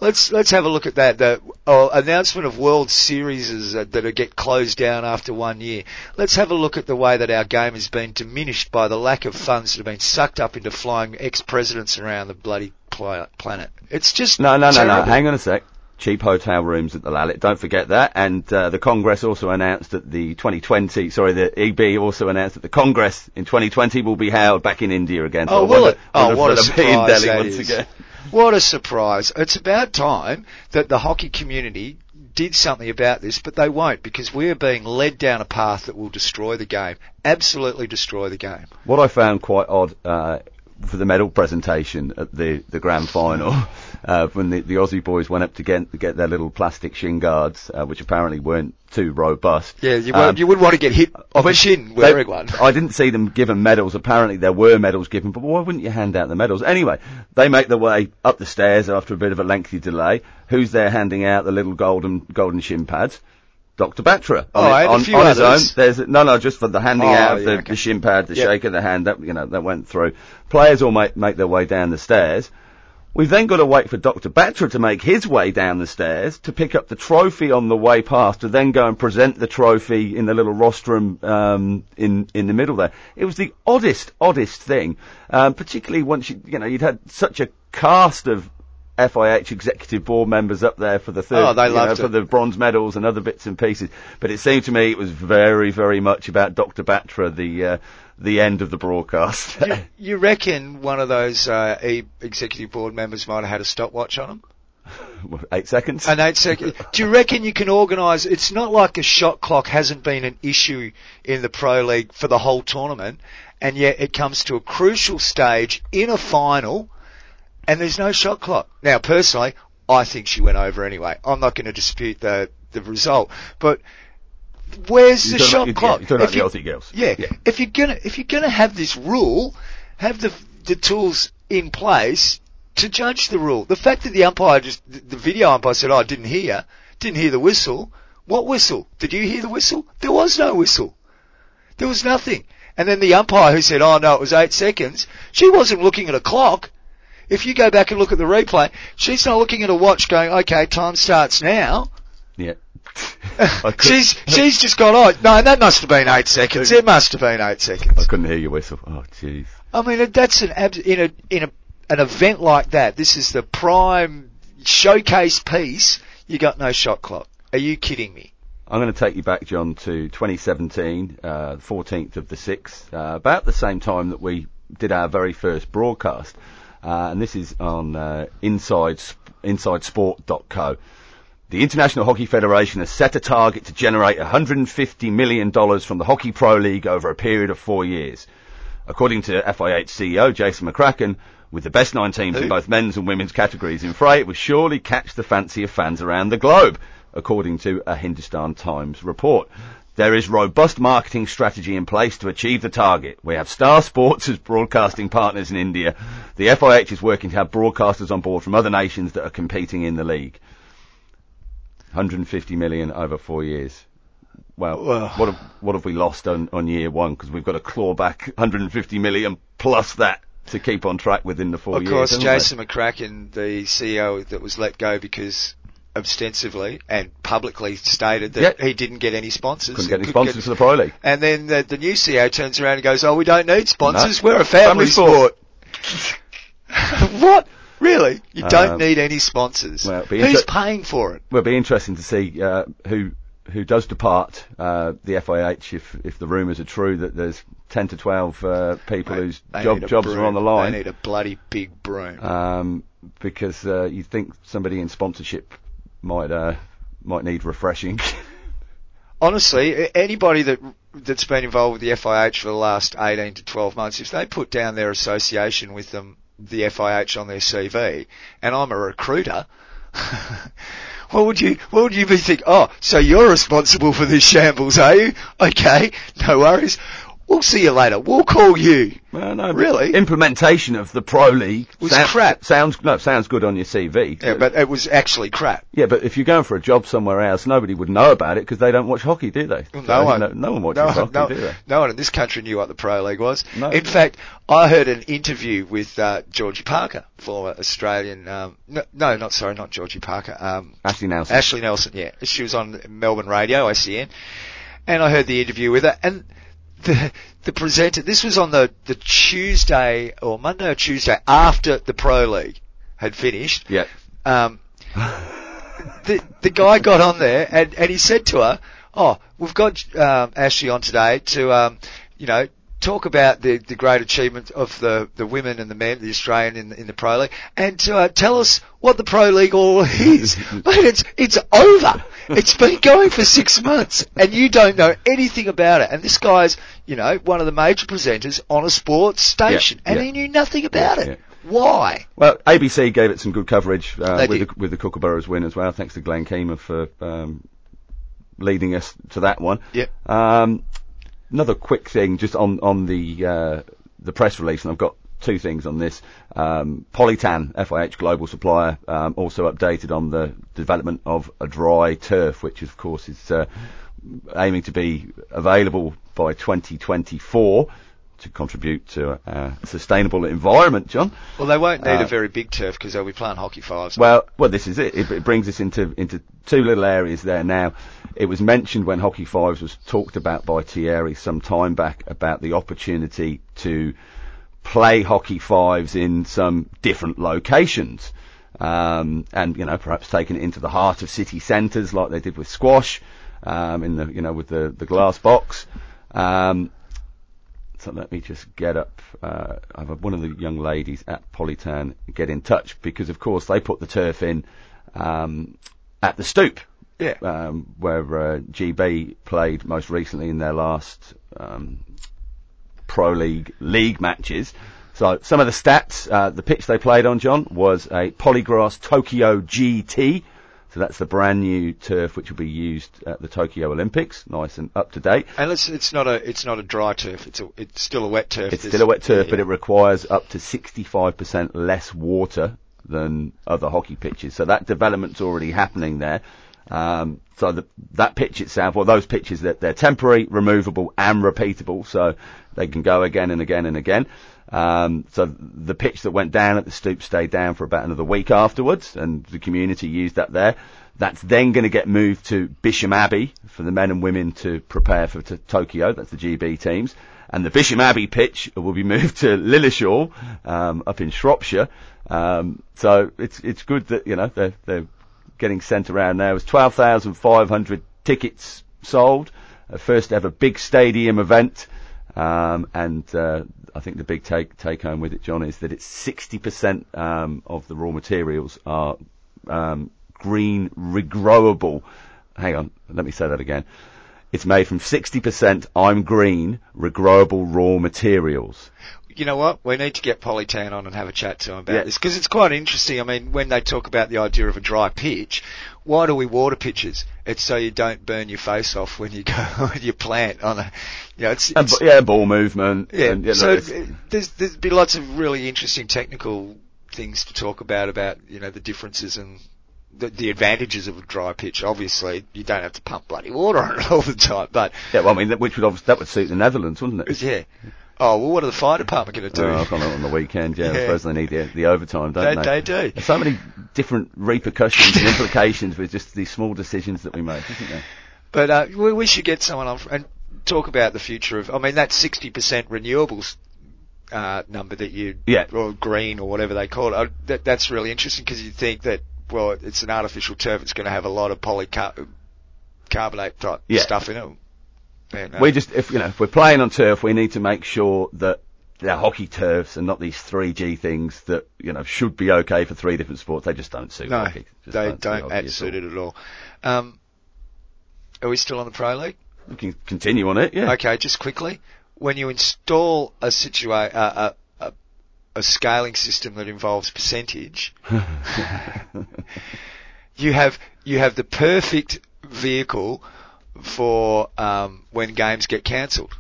Let's let's have a look at that. The uh, announcement of World Series that, that get closed down after one year. Let's have a look at the way that our game has been diminished by the lack of funds that have been sucked up into flying ex-presidents around the bloody planet. It's just No, no, no, no. Hang on a sec. Cheap hotel rooms at the Lalit. Don't forget that. And uh, the Congress also announced that the 2020, sorry, the EB also announced that the Congress in 2020 will be held back in India again. Oh, So will it? Oh, what a in surprise that is. What a surprise. It's about time that the hockey community did something about this, but they won't because we are being led down a path that will destroy the game. Absolutely destroy the game. What I found quite odd uh, for the medal presentation at the, the grand final, uh, when the, the Aussie boys went up to get, get their little plastic shin guards, uh, which apparently weren't too robust. Yeah, you, Um, you wouldn't want to get hit off a shin They- wearing one. I didn't see them given medals. Apparently there were medals given, but why wouldn't you hand out the medals? Anyway, they make their way up the stairs after a bit of a lengthy delay. Who's there handing out the little golden golden shin pads? Dr. Batra. Oh, on, a on, few on his own. There's no, no, just for the handing Oh, out of yeah, the, okay. the shin pad, the Yep. shake of the hand. That you know that went through. Players all make make their way down the stairs. We've then got to wait for Dr. Batra to make his way down the stairs to pick up the trophy on the way past to then go and present the trophy in the little rostrum um, in in the middle there. It was the oddest, oddest thing, um, particularly once you you know you'd had such a cast of FIH executive board members up there for the third, Oh, they you know, for the bronze medals and other bits and pieces. But it seemed to me it was very, very much about Dr. Batra, the uh, the end of the broadcast. You, you reckon one of those uh, e- executive board members might have had a stopwatch on them? Eight seconds. An eight second. Do you reckon you can organise? It's not like a shot clock hasn't been an issue in the pro league for the whole tournament, and yet it comes to a crucial stage in a final, and there's no shot clock. Now, personally, I think she went over anyway. I'm not going to dispute the the result, but where's the shot yeah, clock? talking If you- girls. yeah, Yeah. if you're gonna if you're gonna have this rule, have the the tools in place to judge the rule. The fact that the umpire just the, the video umpire said, "Oh, I didn't hear, didn't hear the whistle." What whistle? Did you hear the whistle? There was no whistle. There was nothing. And then the umpire who said, "Oh no, it was eight seconds," she wasn't looking at a clock. If you go back and look at the replay, she's not looking at a watch going, "Okay, time starts now." Yeah. She's she's just gone, "Oh no, that must have been eight seconds. It must have been eight seconds." I couldn't hear your whistle. Oh, jeez. I mean, that's an abs- in a in a an event like that. This is the prime showcase piece. You got no shot clock. Are you kidding me? I'm going to take you back, John, to 2017, uh, 14th of the 6th, uh, about the same time that we did our very first broadcast. Uh, and this is on uh, inside, insidesport.co. The International Hockey Federation has set a target to generate $150 million from the Hockey Pro League over a period of four years. According to FIH CEO Jason McCracken, with the best nine teams in both men's and women's categories in fray, it will surely catch the fancy of fans around the globe, according to a Hindustan Times report. There is robust marketing strategy in place to achieve the target. We have Star Sports as broadcasting partners in India. The FIH is working to have broadcasters on board from other nations that are competing in the league. 150 million over four years. Well, Well. what have, what have we lost on, on year one? Because we've got to claw back 150 million plus that to keep on track within the four of years. Of course? Jason McCracken, the CEO that was let go because ostensively and publicly stated that Yeah. he didn't get any sponsors. Couldn't get any sponsors for the Pro League. And then the, the new CEO turns around and goes, "Oh, we don't need sponsors. No. We're a family, Family sport." what? Really? You don't Um, need any sponsors. well, Who's inter- paying for it? Well, it'll be interesting to see uh, who who does depart uh, the FIH if if the rumours are true that there's 10 to 12 uh, people whose job, jobs broom. are on the line. They need a bloody big broom. um, because uh, you think somebody in sponsorship might uh, might need refreshing. Honestly, anybody that that's been involved with the FIH for the last 18 to 12 months, if they put down their association with them, the FIH on their CV, and I'm a recruiter, what would you what would you be think? Oh, so you're responsible for this shambles, are you? Okay, no worries. We'll see you later. We'll call you. well, no, Really? Implementation of the Pro League Was crap. Sounds no, sounds good on your CV. Yeah, but it was actually crap. Yeah, but if you're going for a job somewhere else, nobody would know about it because they don't watch hockey, do they? No So, one. No, no one watches no, hockey, no, do they? no one in this country knew what the Pro League was. No. In fact, I heard an interview with uh, Georgie Parker, former Australian. Um, no, no, not sorry, not Georgie Parker. Um, Ashleigh Nelson. Ashleigh Nelson. Yeah, she was on Melbourne radio, ICN, and I heard the interview with her. And the the presenter. This was on the the Tuesday or Monday or Tuesday after the Pro League had finished. yeah. Um, the the guy got on there and, and he said to her, "Oh, we've got um, Ashleigh on today to um, you know talk about the, the great achievement of the, the women and the men, the Australian in, in the Pro League, and to uh, tell us what the Pro League all is. Mate, it's it's over. It's been going for six months, and you don't know anything about it. And this guy's you know one of the major presenters on a sports station, and yeah. he knew nothing about Yeah, it. Why? Well, ABC gave it some good coverage uh, with did. the, with the Kookaburras win as well. Thanks to Glenn Keemer for um, leading us to that one. Yep. Um, another quick thing, just on on the uh, the press release, and I've got two things on this. Um, Polytan, FIH global supplier, um, also updated on the development of a dry turf, which of course is uh, aiming to be available by 2024 to contribute to a, a sustainable environment. John. Well, they won't need Uh, a very big turf because they'll be playing hockey fives. Well, well, this is it. It, it brings us into into two little areas there. Now, it was mentioned when Hockey Fives was talked about by Thierry some time back about the opportunity to play Hockey Fives in some different locations, um, and you know perhaps taking it into the heart of city centres like they did with squash, um, in the you know with the the glass box. Um, so let me just get up. Uh, I have had one of the young ladies at Polytan get in touch because, of course, they put the turf in um, at the Stoop, yeah. um, where uh, GB played most recently in their last um, Pro League league matches. So some of the stats, uh, the pitch they played on, John, was a Poligras Tokyo GT. So that's the brand new turf which will be used at the Tokyo Olympics, nice and up to date. And it's it's not a it's not a dry turf. It's a it's still a wet turf. It's There's- still a wet turf, yeah, but it requires up to 65% less water than other hockey pitches. So that development's already happening there. Um, so the, that pitch itself, well, those pitches, that they're temporary, removable, and repeatable, so they can go again and again and again. Um, so the pitch that went down at the stoop stayed down for about another week afterwards, and the community used that there. That's then going to get moved to Bisham Abbey for the men and women to prepare for to Tokyo. That's the GB teams. And the Bisham Abbey pitch will be moved to Lilleshall, um, up in Shropshire. Um, so it's, it's good that, you know, they're, they're getting sent around now. There's 12,500 tickets sold. A first ever big stadium event. Um, and, uh, I think the big take, take home with it, John, is that it's 60%, um, of the raw materials are, um, green regrowable. Hang on, let me say that again. It's made from 60% I'm green regrowable raw materials. You know what? We need to get Polytan on and have a chat to him about Yeah. this because it's quite interesting. I mean, when they talk about the idea of a dry pitch, why do we water pitches? It's so you don't burn your face off when you go when you plant on a, you know, it's, it's yeah, ball movement. Yeah, and, you know, so uh, there's there's be lots of really interesting technical things to talk about about you know the differences and the, the advantages of a dry pitch. Obviously, you don't have to pump bloody water on it all the time, but yeah, well, I mean, that, which would obviously, that would suit the Netherlands, wouldn't it? yeah. Oh well, what are the fire department going to do? Uh, I've gone out on the weekend. Yeah, I Yeah. suppose they need the, the overtime, don't They- they? they do. There's so many different repercussions and implications with just these small decisions that we make, isn't there? But uh, we, we should get someone on and talk about the future of. I mean, that sixty percent renewables uh, number that you Yeah. or green or whatever they call it. Uh, that, that's really interesting because you think that well, it's an artificial turf. It's going to have a lot of polycarbonate type Yeah. stuff in it. We just, if you know, if we're playing on turf, we need to make sure that they're hockey turfs and not these 3G things that you know should be okay for three different sports. They just don't suit no, hockey. Just they don't add at suit it at all. Um, are we still on the pro league? We can continue on it. Yeah. Okay, just quickly, when you install a situa- uh, a, a, a scaling system that involves percentage, you have you have the perfect vehicle for um, when games get cancelled.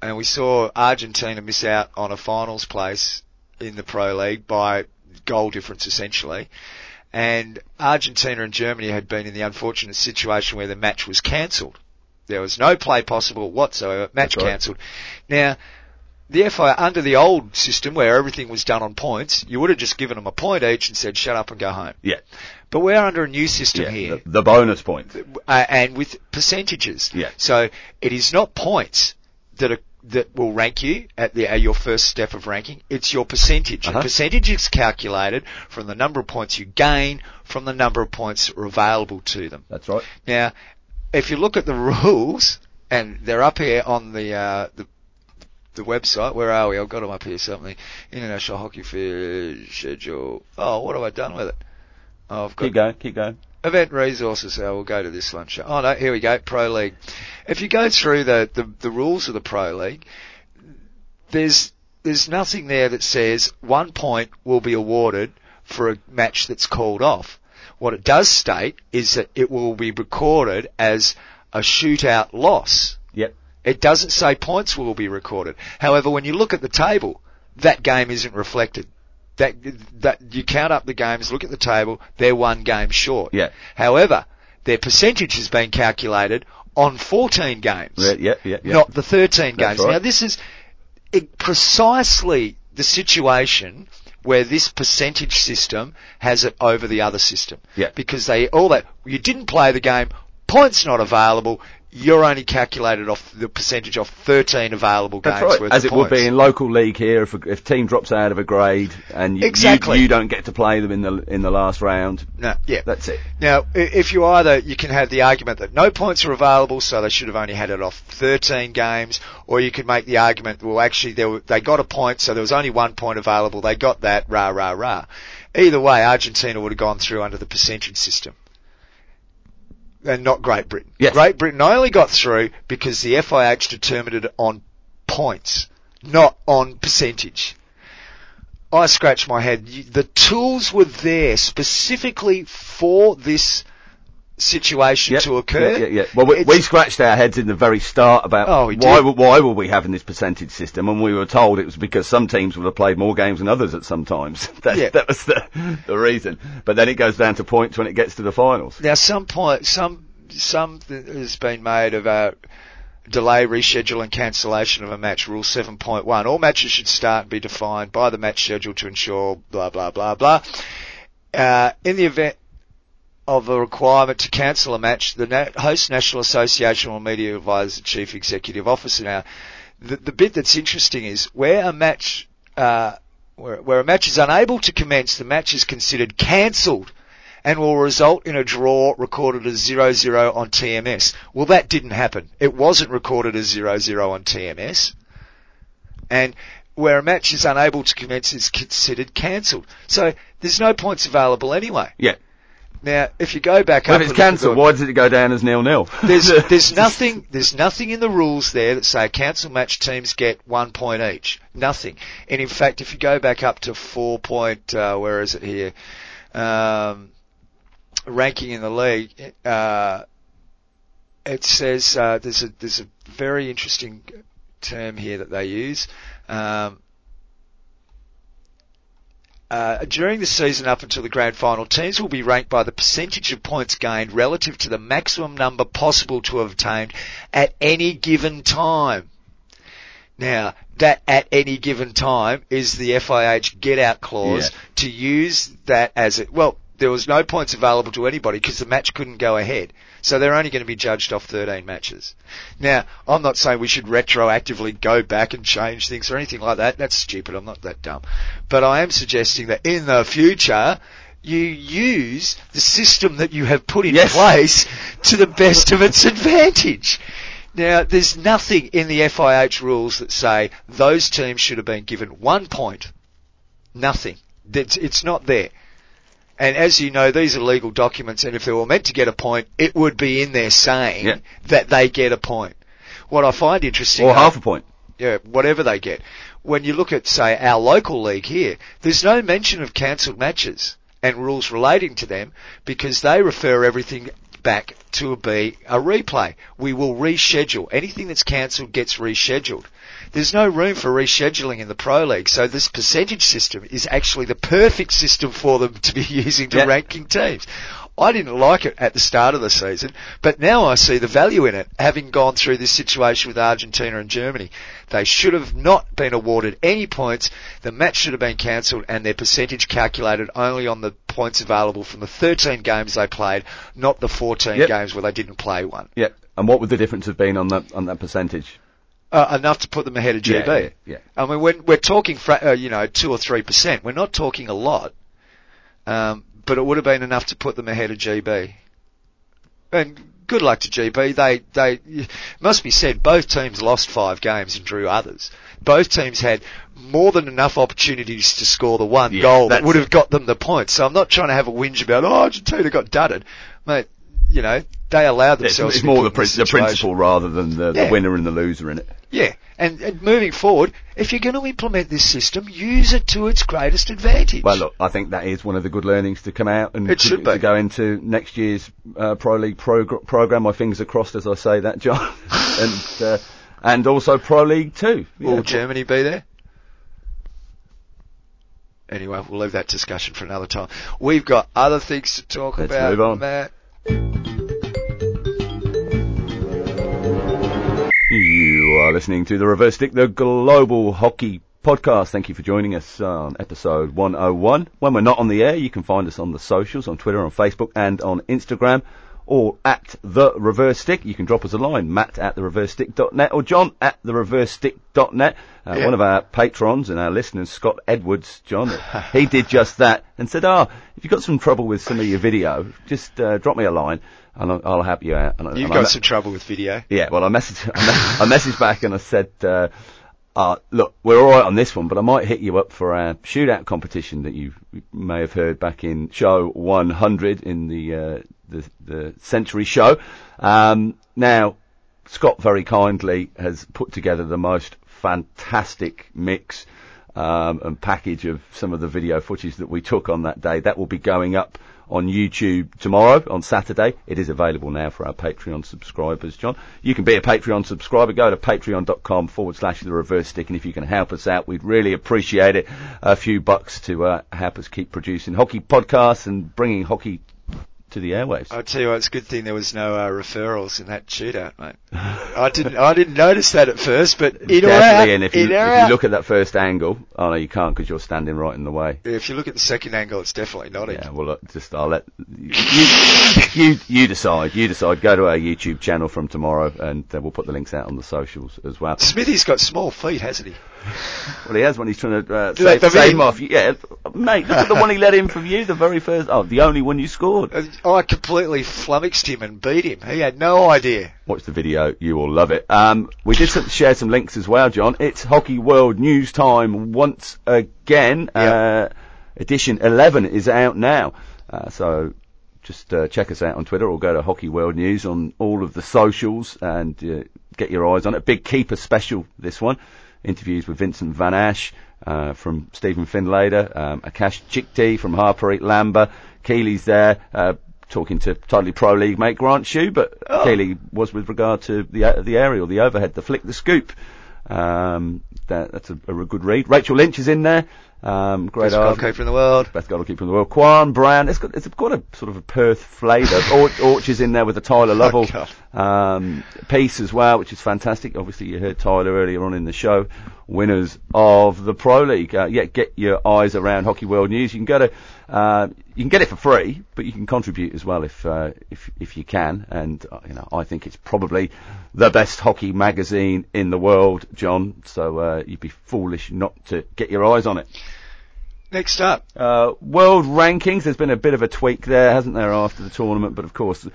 And we saw Argentina miss out on a finals place in the Pro League by goal difference essentially. And Argentina and Germany had been in the unfortunate situation where the match was cancelled. There was no play possible whatsoever, match right. cancelled. Now, the FI, under the old system where everything was done on points, you would have just given them a point each and said shut up and go home. Yeah. But we're under a new system Yeah. here The, the bonus point. uh, and with percentages. Yeah. So it is not points that are, that will rank you at the your first step of ranking. It's your percentage. Uh-huh. Percentage is calculated from the number of points you gain from the number of points that are available to them. That's right. Now, if you look at the rules, and they're up here on the uh, the the website. Where are we? I've got them up here. Something International Hockey Fair schedule. Oh, what have I done with it? Oh, I've got Keep going. Keep going. Event resources. Oh, we'll go to this one. Oh no, here we go. Pro League. If you go through the, the, the rules of the Pro League, there's there's nothing there that says one point will be awarded for a match that's called off. What it does state is that it will be recorded as a shootout loss. Yep. It doesn't say points will be recorded. However, when you look at the table, that game isn't reflected. That, that you count up the games, look at the table, they're one game short. Yeah. However, their percentage has been calculated on 14 games, Yeah. Yeah. Yeah. yeah. not the 13 That's games. right. Now this is precisely the situation where this percentage system has it over the other system. Yeah. Because they all that you didn't play the game, points not available. You're only calculated off the percentage off 13 available That's games right. worth As of it would be in local league here, if a, if team drops out of a grade and you, Exactly. you, you don't get to play them in the in the last round, No, yeah. that's it. Now, if you either, you can have the argument that no points are available, so they should have only had it off 13 games, or you could make the argument, well, actually, they, were, they got a point, so there was only one point available, they got that, rah, rah, rah. Either way, Argentina would have gone through under the percentage system. And not Great Britain. Yes. Great Britain only got through because the FIH determined it on points, not on percentage. I scratched my head. The tools were there specifically for this situation Yep, to occur. Yeah, yeah. Well, we, we scratched our heads in the very start about Oh, we why were- why were we having this percentage system, and we were told it was because some teams would have played more games than others at some times. that, Yeah. that was the, the reason. But then it goes down to points when it gets to the finals. Now, some point, some some th- has been made about delay, reschedule, and cancellation of a match. Rule seven point one: All matches should start and be defined by the match schedule to ensure blah blah blah blah. Uh, in the event of a requirement to cancel a match, the host National Association will media advise the chief executive officer. Now, the, the bit that's interesting is where a match, uh, where, where a match is unable to commence, the match is considered cancelled and will result in a draw recorded as 0-0 on TMS. Well, that didn't happen. It wasn't recorded as 0-0 on TMS. And where a match is unable to commence is considered cancelled. So there's no points available anyway. Yeah. Now, if you go back But up, if it's and look at cancelled, why does it go down as nil nil? there's there's nothing there's nothing in the rules there that say council match teams get one point each. Nothing. And in fact, if you go back up to four point, uh, where is it here? Um, ranking in the league, uh, it says uh, there's a there's a very interesting term here that they use. Um, uh, during the season up until the grand final, teams will be ranked by the percentage of points gained relative to the maximum number possible to have obtained at any given time. Now, that at any given time is the FIH get out clause Yeah. to use that as it, well, there was no points available to anybody because the match couldn't go ahead. So they're only going to be judged off 13 matches. Now, I'm not saying we should retroactively go back and change things or anything like that. That's stupid. I'm not that dumb. But I am suggesting that in the future, you use the system that you have put in Yes. place to the best of its advantage. Now, there's nothing in the FIH rules that say those teams should have been given one point. Nothing. It's, it's not there. And as you know, these are legal documents, and if they were meant to get a point, it would be in there saying Yeah. that they get a point. What I find interesting, Or half a point. yeah, whatever they get. When you look at, say, our local league here, there's no mention of cancelled matches and rules relating to them because they refer everything back to be a replay. We will reschedule. Anything that's cancelled gets rescheduled. There's no room for rescheduling in the Pro League, so this percentage system is actually the perfect system for them to be using to ranking teams. I didn't like it at the start of the season, but now I see the value in it, having gone through this situation with Argentina and Germany. They should have not been awarded any points, the match should have been cancelled, and their percentage calculated only on the points available from the 13 games they played, not the 14 Yep. games where they didn't play one. Yeah. And what would the difference have been on that on that percentage? Uh, enough to put them ahead of GB. Yeah, yeah, yeah. I mean, when we're talking, fra- uh, you know, two or three percent, we're not talking a lot, um, but it would have been enough to put them ahead of GB. And good luck to GB. They, they, must be said, both teams lost five games and drew others. Both teams had more than enough opportunities to score the one Yeah, goal that would have got them the points. So I'm not trying to have a whinge about, oh, Argentina got dudded. Mate, you know, they allow themselves it's more the, put in prin- this the principle rather than the, Yeah. the winner and the loser in it. Yeah, and, and moving forward, if you're going to implement this system, use it to its greatest advantage. Well, look, I think that is one of the good learnings to come out and to, to go into next year's uh, Pro League progr- program. My fingers are crossed as I say that, John, and uh, and also Pro League too. Will Germany be there? Anyway, we'll leave that discussion for another time. We've got other things to talk Let's about, move on. Matt. You are listening to the Reverse Stick, the global hockey podcast. Thank you for joining us on episode 101. When we're not on the air, you can find us on the socials, on Twitter, on Facebook, and on Instagram, or at the Reverse Stick. You can drop us a line, Matt at the reverse Stick.net or John at the reverse Stick.net. Uh, Yeah. One of our patrons and our listeners, Scott Edwards, John, he did just that and said, "Ah, if you've got some trouble with some of your video, just uh, drop me a line." And I'll, I'll help you out. And, You've and got some trouble with video. yeah, well, I messaged, I, me- I messaged back and I said, uh, uh, look, we're alright on this one, but I might hit you up for our shootout competition that you may have heard back in show 100 in the, uh, the, the Century show. Um, now, Scott very kindly has put together the most fantastic mix, um, and package of some of the video footage that we took on that day. That will be going up on YouTube tomorrow, on Saturday. It is available now for our Patreon subscribers, John. You can be a Patreon subscriber. Go to patreon.com forward slash the reverse stick. And if you can help us out, we'd really appreciate it. A few bucks to uh, help us keep producing hockey podcasts and bringing hockey to the airwaves. I tell you what, it's a good thing there was no uh, referrals in that shootout, mate. I didn't, I didn't notice that at first, but in or out, Definitely, and if you, if you look at that first angle, oh no, you can't because you're standing right in the way. if you look at the second angle, it's definitely not in. Yeah, well, look, just I'll let you, you you decide. You decide. Go to our YouTube channel from tomorrow, and uh, we'll put the links out on the socials as well. Smithy's got small feet, hasn't he? Well, he has when he's trying to uh, save, save him off. Yeah, mate, look at the one he let in from you, the very first. Oh, the only one you scored. Uh, I completely flummoxed him and beat him. He had no idea. Watch the video, you will love it. Um, we did some, share some links as well, John. It's Hockey World News time once again. Uh, edition 11 is out now. Uh, so just uh, check us out on Twitter or go to Hockey World News on all of the socials and uh, get your eyes on it. Big keeper special, this one. Interviews with Vincent Vanasch uh, from Stephen Finlater, um, Akash Chikte from Harpreet Lamba. Keely's there. Talking to totally pro league mate Grant Shue, but Oh. Keely was with regard to the the aerial, the overhead, the flick, the scoop. Um, that, that's a, a good read. Rachel Lynch is in there. Um, great Best goalkeeper in the world. Best goalkeeper in the world. Quan Brown. It's got it's got a sort of a Perth flavour. Or, is in there with the Tyler Lovell God. um, piece as well, which is fantastic. Obviously, you heard Tyler earlier on in the show. Winners of the Pro League. Uh, yeah, get your eyes around Hockey World News. You can go to uh, you can get it for free, but you can contribute as well if uh, if if you can. And uh, you know, I think it's probably the best hockey magazine in the world, John. So uh, you'd be foolish not to get your eyes on it. Next up, Uh, world rankings. There's been a bit of a tweak there, hasn't there, after the tournament? But of course,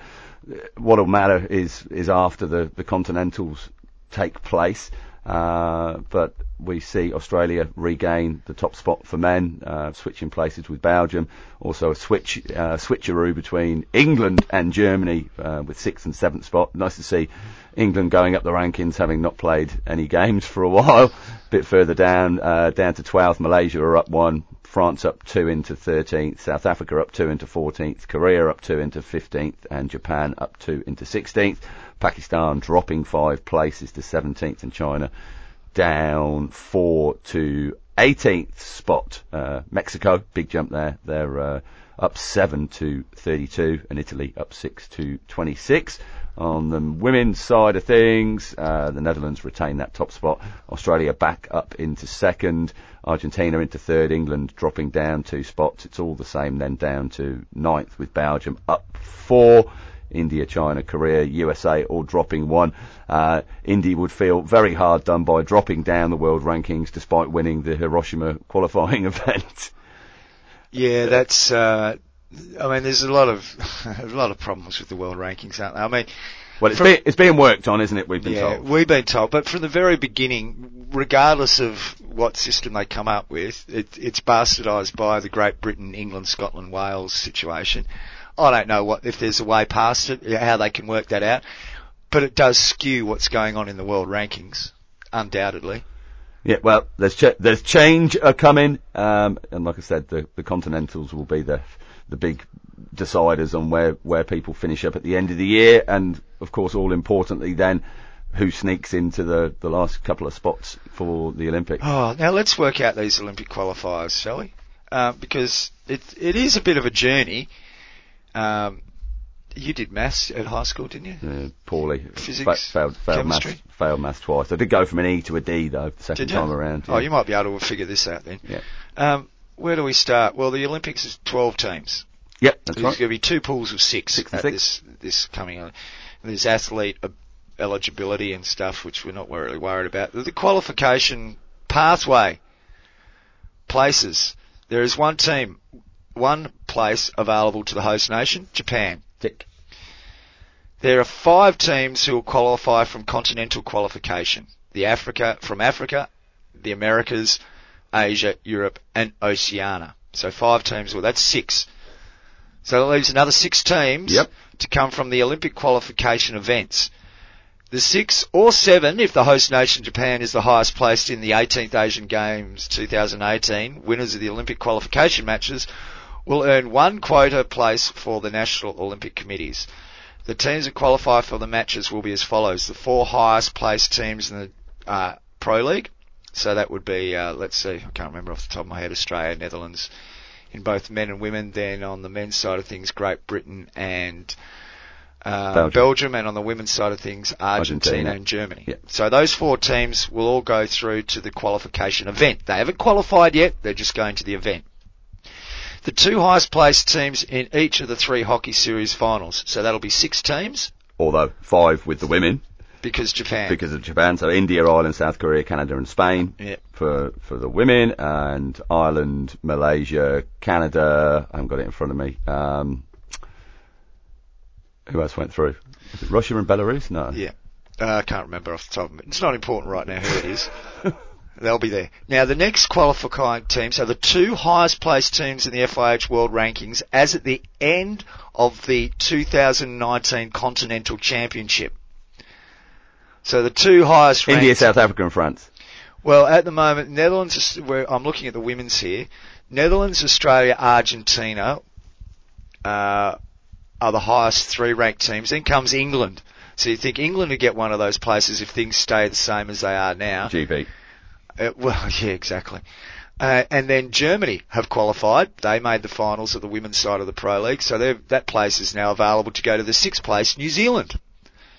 what'll matter is is after the the continentals take place. Uh, but we see Australia regain the top spot for men, uh, switching places with Belgium. Also a switch uh, switcheroo between England and Germany uh, with sixth and seventh spot. Nice to see England going up the rankings, having not played any games for a while. A bit further down, uh, down to 12th. Malaysia are up one. France up two into 13th, South Africa up two into 14th, Korea up two into 15th, and Japan up two into 16th. Pakistan dropping five places to 17th, and China down four to 18th spot. Uh, Mexico, big jump there. They're uh, up seven to 32, and Italy up six to 26. On the women's side of things, uh, the Netherlands retain that top spot. Australia back up into second. Argentina into third. England dropping down two spots. It's all the same then down to ninth with Belgium up four. India, China, Korea, USA all dropping one. Uh, India would feel very hard done by dropping down the world rankings despite winning the Hiroshima qualifying event. yeah, that's. Uh, I mean, there's a lot of a lot of problems with the world rankings, aren't there? I mean, Well, it's, From- being, it's being worked on, isn't it? We've been yeah, told. we've been told, but from the very beginning, regardless of what system they come up with, it, it's bastardised by the Great Britain, England, Scotland, Wales situation. I don't know what if there's a way past it, how they can work that out, but it does skew what's going on in the world rankings, undoubtedly. Yeah, well, there's ch- there's change coming, um, and like I said, the, the Continentals will be the the big deciders on where where people finish up at the end of the year, and of course, all importantly, then who sneaks into the the last couple of spots for the Olympics. Oh, now let's work out these Olympic qualifiers, shall we? Uh, because it it is a bit of a journey. Um, you did maths at high school, didn't you? Uh, poorly, Physics, failed failed maths, chemistry? failed maths twice. I did go from an E to a D though, the second time around. Oh, you might be able to figure this out then. Yeah. Um, where do we start? Well, the Olympics is 12 teams. Yep, that's There's right. going to be two pools of six, Six at six. this this coming on. There's athlete uh, eligibility and stuff, which we're not really worried about. The qualification pathway places. There is one team, one place available to the host nation, Japan. Tick. There are five teams who will qualify from continental qualification. The Africa, from Africa, the Americas, Asia, Europe, and Oceania. So five teams, well that's six. So that leaves another six teams Yep. to come from the Olympic qualification events. The six or seven, if the host nation Japan is the highest placed in the 18th Asian Games 2018, winners of the Olympic qualification matches will earn one quota place for the national Olympic committees. The teams that qualify for the matches will be as follows: the four highest placed teams in the uh, Pro League. So that would be, uh, let's see, I can't remember off the top of my head, Australia, Netherlands, in both men and women. Then on the men's side of things, Great Britain and uh, Belgium. Belgium. and on the women's side of things, Argentina, Argentina. and Germany. Yeah. So those four teams will all go through to the qualification event. They haven't qualified yet; they're just going to the event. The two highest placed teams in each of the three hockey series finals. So that'll be six teams Although five with the women because Japan. because of Japan. So India, Ireland, South Korea, Canada, and Spain. Yeah. for for the women, and Ireland, Malaysia, Canada. I haven't got it in front of me. Um, who else went through? Russia and Belarus? No. Yeah. Uh, I can't remember off the top of it. It's not important right now who it is. They'll be there. Now, the next qualifying teams are the two highest placed teams in the FIH World Rankings as at the end of the 2019 Continental Championship. So the two highest India, ranked- South Africa, and France. well, at the moment, Netherlands, I'm looking at the women's here, Netherlands, Australia, Argentina uh, are the highest three ranked teams. Then comes England. So you think England would get one of those places if things stay the same as they are now? GB. Uh, well, yeah, exactly. Uh, and then Germany have qualified. They made the finals of the women's side of the Pro League, so that place is now available to go to the sixth place, New Zealand.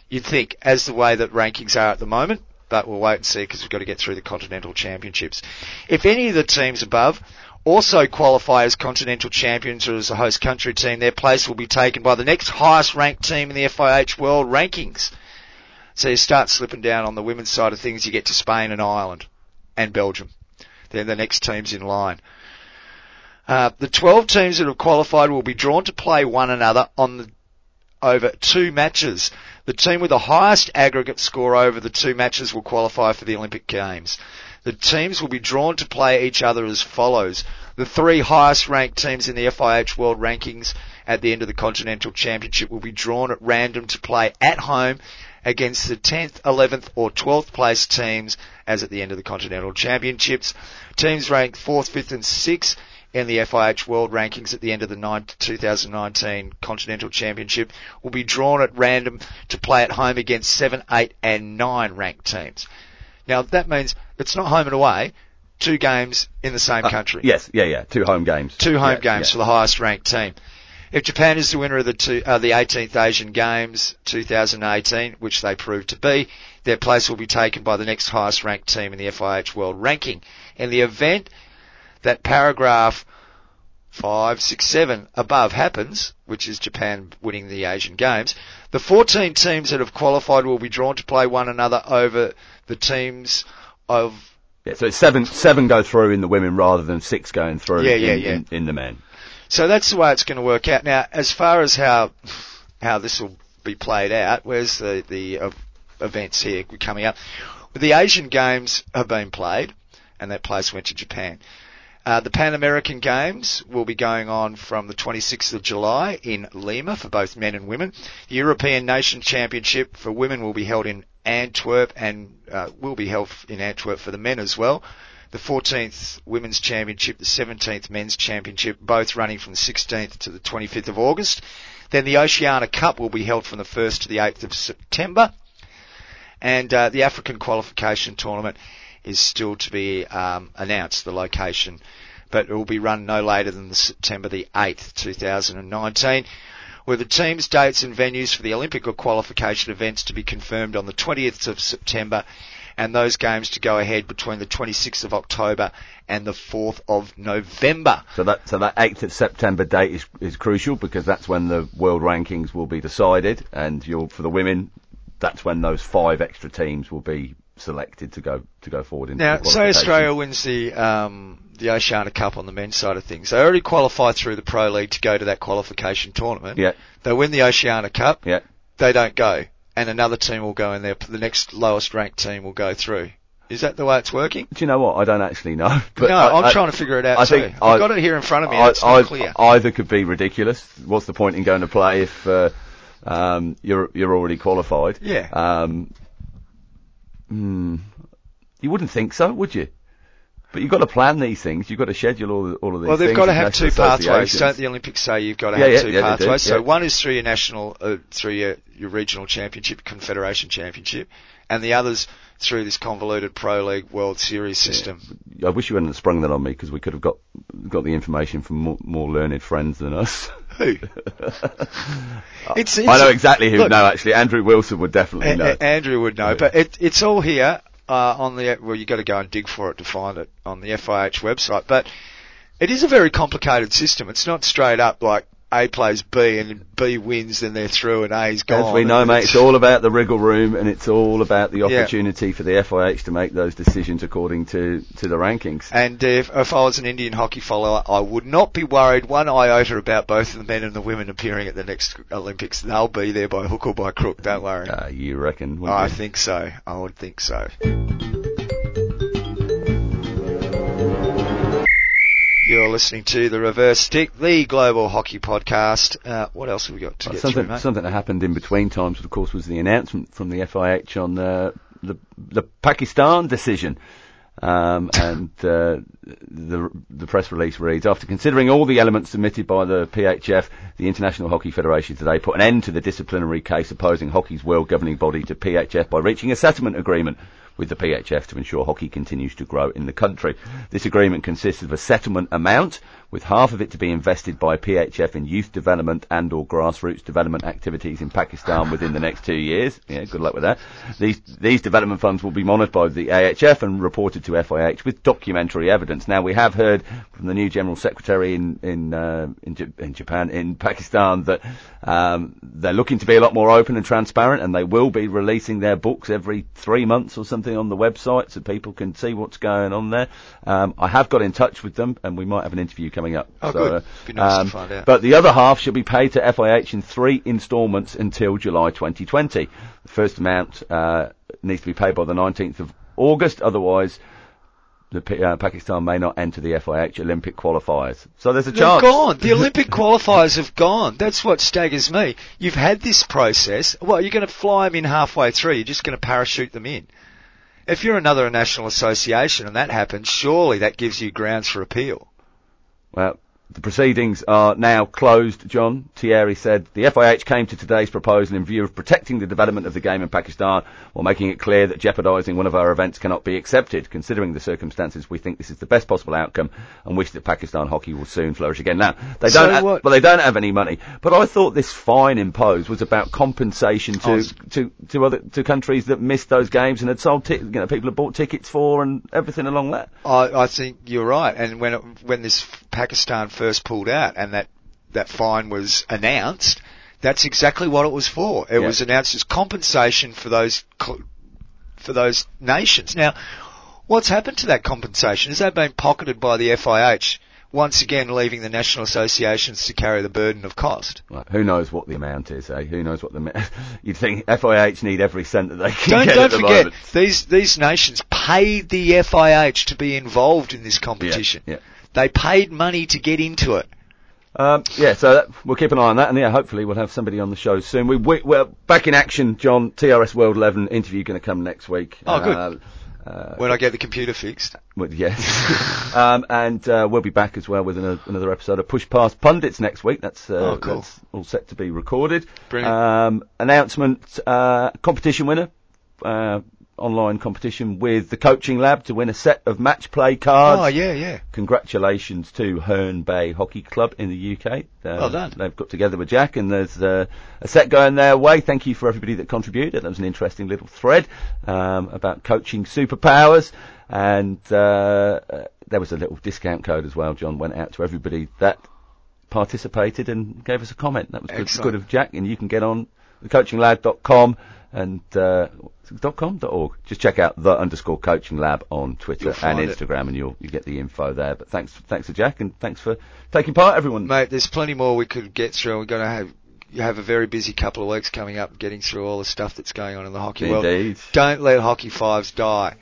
You'd think, as the way that rankings are at the moment, but we'll wait and see because we've got to get through the Continental Championships. If any of the teams above also qualify as continental champions or as a host country team, their place will be taken by the next highest ranked team in the FIH World Rankings. So you start slipping down on the women's side of things, you get to Spain and Ireland and Belgium. They're the next teams in line. Uh, the 12 teams that have qualified will be drawn to play one another on the, over two matches. The team with the highest aggregate score over the two matches will qualify for the Olympic Games. The teams will be drawn to play each other as follows. The three highest ranked teams in the FIH World Rankings at the end of the Continental Championship will be drawn at random to play at home against the 10th, 11th or 12th place teams as at the end of the Continental Championships. Teams ranked 4th, 5th and 6th in the FIH World Rankings at the end of the 2019 Continental Championship will be drawn at random to play at home against 7, 8 and 9 ranked teams. Now that means it's not home and away, two games in the same uh, country. Yes, yeah, yeah, two home games. Two home yeah, games yeah. for the highest ranked team. If Japan is the winner of the, two, uh, the 18th Asian Games 2018, which they proved to be, their place will be taken by the next highest ranked team in the FIH World Ranking. In the event that paragraph 5, 6, 7 above happens, which is Japan winning the Asian Games, the 14 teams that have qualified will be drawn to play one another over the teams of yeah, so seven seven go through in the women rather than six going through yeah, yeah, in, yeah. In, in, the men. So that's the way it's going to work out. Now, as far as how how this will be played out, where's the the uh, events here coming up? The Asian Games have been played, and that place went to Japan. Uh, the Pan American Games will be going on from the 26th of July in Lima for both men and women. The European Nation Championship for women will be held in Antwerp and uh, will be held in Antwerp for the men as well the 14th Women's Championship, the 17th Men's Championship, both running from the 16th to the 25th of August. Then the Oceania Cup will be held from the 1st to the 8th of September. And uh, the African Qualification Tournament is still to be um, announced, the location. But it will be run no later than the September the 8th, 2019 with the teams, dates and venues for the Olympic qualification events to be confirmed on the 20th of September and those games to go ahead between the 26th of October and the 4th of November. So that so that 8th of September date is is crucial because that's when the world rankings will be decided, and you'll for the women, that's when those five extra teams will be selected to go to go forward. Into now, say Australia wins the um, the Oceania Cup on the men's side of things. They already qualified through the Pro League to go to that qualification tournament. Yeah. They win the Oceania Cup. Yeah. They don't go and another team will go in there. The next lowest ranked team will go through. Is that the way it's working? Do you know what? I don't actually know. But no, I, am trying to figure it out I too. Think I've got it here in front of me. I, it's clear. Either could be ridiculous. What's the point in going to play if uh, um, you're you're already qualified? Yeah. Um, hmm, you wouldn't think so, would you? But you've got to plan these things. You've got to schedule all, all of these. Well, they've got to have two pathways. Don't the Olympics say you've got to yeah, have yeah, two yeah, pathways? So one is through your national, uh, through your, your regional championship, confederation championship, and the others through this convoluted Pro League World Series system. I wish you hadn't sprung that on me because we could have got got the information from more, more learned friends than us. Who? it's, it's, I know exactly who. Look, no, actually, Andrew Wilson would definitely know. A- Andrew would know, but it, it's all here uh, on the well, you got to go and dig for it to find it on the FIH website. But it is a very complicated system. It's not straight up like A plays B and B wins, then they're through and A's gone. As we know, mate, it's all about the wriggle room and it's all about the opportunity yeah. for the FIH to make those decisions according to, to the rankings. And if, if I was an Indian hockey follower, I would not be worried one iota about both the men and the women appearing at the next Olympics. They'll be there by hook or by crook, don't worry. Uh, you reckon? I you? think so. I would think so. You're listening to the Reverse Stick, the Global Hockey Podcast. Uh, what else have we got to get something, through? Something that happened in between times, of course, was the announcement from the FIH on uh, the the Pakistan decision. Um, and uh, the the press release reads: After considering all the elements submitted by the PHF, the International Hockey Federation today put an end to the disciplinary case opposing hockey's world governing body to PHF by reaching a settlement agreement with the PHF to ensure hockey continues to grow in the country. This agreement consists of a settlement amount with half of it to be invested by PHF in youth development and or grassroots development activities in Pakistan within the next two years. Yeah, good luck with that. These, these development funds will be monitored by the AHF and reported to FIH with documentary evidence. Now we have heard from the new General Secretary in, in, uh, in, J- in, Japan, in Pakistan that, um, they're looking to be a lot more open and transparent and they will be releasing their books every three months or something on the website so people can see what's going on there. Um, I have got in touch with them and we might have an interview coming up. Oh, so, good. Be nice to um, find out. But the other half should be paid to FIH in three instalments until July 2020. The first amount uh, needs to be paid by the 19th of August, otherwise the P- uh, Pakistan may not enter the FIH Olympic qualifiers. So there's a They're chance. gone. The Olympic qualifiers have gone. That's what staggers me. You've had this process. Well, you're going to fly them in halfway through. You're just going to parachute them in. If you're another national association and that happens, surely that gives you grounds for appeal. Well, the proceedings are now closed, John. Thierry said the FIH came to today's proposal in view of protecting the development of the game in Pakistan while making it clear that jeopardising one of our events cannot be accepted. Considering the circumstances, we think this is the best possible outcome and wish that Pakistan hockey will soon flourish again. Now, they So don't, ha- well, they don't have any money, but I thought this fine imposed was about compensation to, Oh, to, to other, to countries that missed those games and had sold, ti- you know, people had bought tickets for and everything along that. I, I think you're right. And when it, when this Pakistan first pulled out and that that fine was announced, that's exactly what it was for. It Yeah. was announced as compensation for those for those nations. Now, what's happened to that compensation? Has that been pocketed by the FIH? Once again, leaving the national associations to carry the burden of cost. Who knows what the amount is, eh? Who knows what the... You'd think FIH need every cent that they can Don't get don't the forget moment. these these nations paid the FIH to be involved in this competition. Yeah, They paid money to get into it. Um, yeah, so that, we'll keep an eye on that, and yeah, hopefully we'll have somebody on the show soon. We, we, we're back in action, John. TRS World 11 interview going to come next week. Oh, good. Uh, uh, When I get the computer fixed. well, yes. um, and uh, we'll be back as well with another, another episode of Push Past Pundits next week. That's, uh, Oh, cool. that's all set to be recorded. Brilliant. Um, announcement, uh, competition winner. Online competition with the coaching lab to win a set of match play cards. Oh yeah, yeah. Congratulations to Herne Bay Hockey Club in the UK. Uh, Well done. They've got together with Jack, and there's uh, a set going their way. Thank you for everybody that contributed. That was an interesting little thread um, about coaching superpowers, and uh, uh, there was a little discount code as well. John went out to everybody that participated and gave us a comment. That was good, good of Jack, and you can get on thecoachinglab.com and uh, dot .com dot org. Just check out the underscore coaching lab on Twitter and find it. Instagram, and you'll you get the info there. But thanks thanks to Jack, and thanks for taking part, everyone. Mate, there's plenty more we could get through. We're going to have you have a very busy couple of weeks coming up, getting through all the stuff that's going on in the hockey world. Don't let hockey fives die.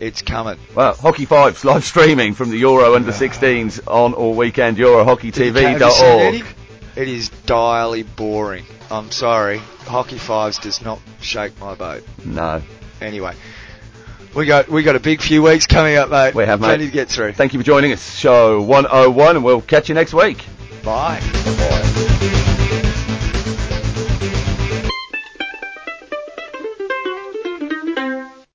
It's coming. Well, Hockey Fives live streaming from the Euro Under 16s on all weekend. Have you seen EuroHockeyTV.org. It is direly boring. I'm sorry. Hockey fives does not shake my boat. No, Anyway, we got we got a big few weeks coming up, mate. We have, mate. Plenty to get through. thank you for joining us. Show 101, and we'll catch you next week. Bye. Bye.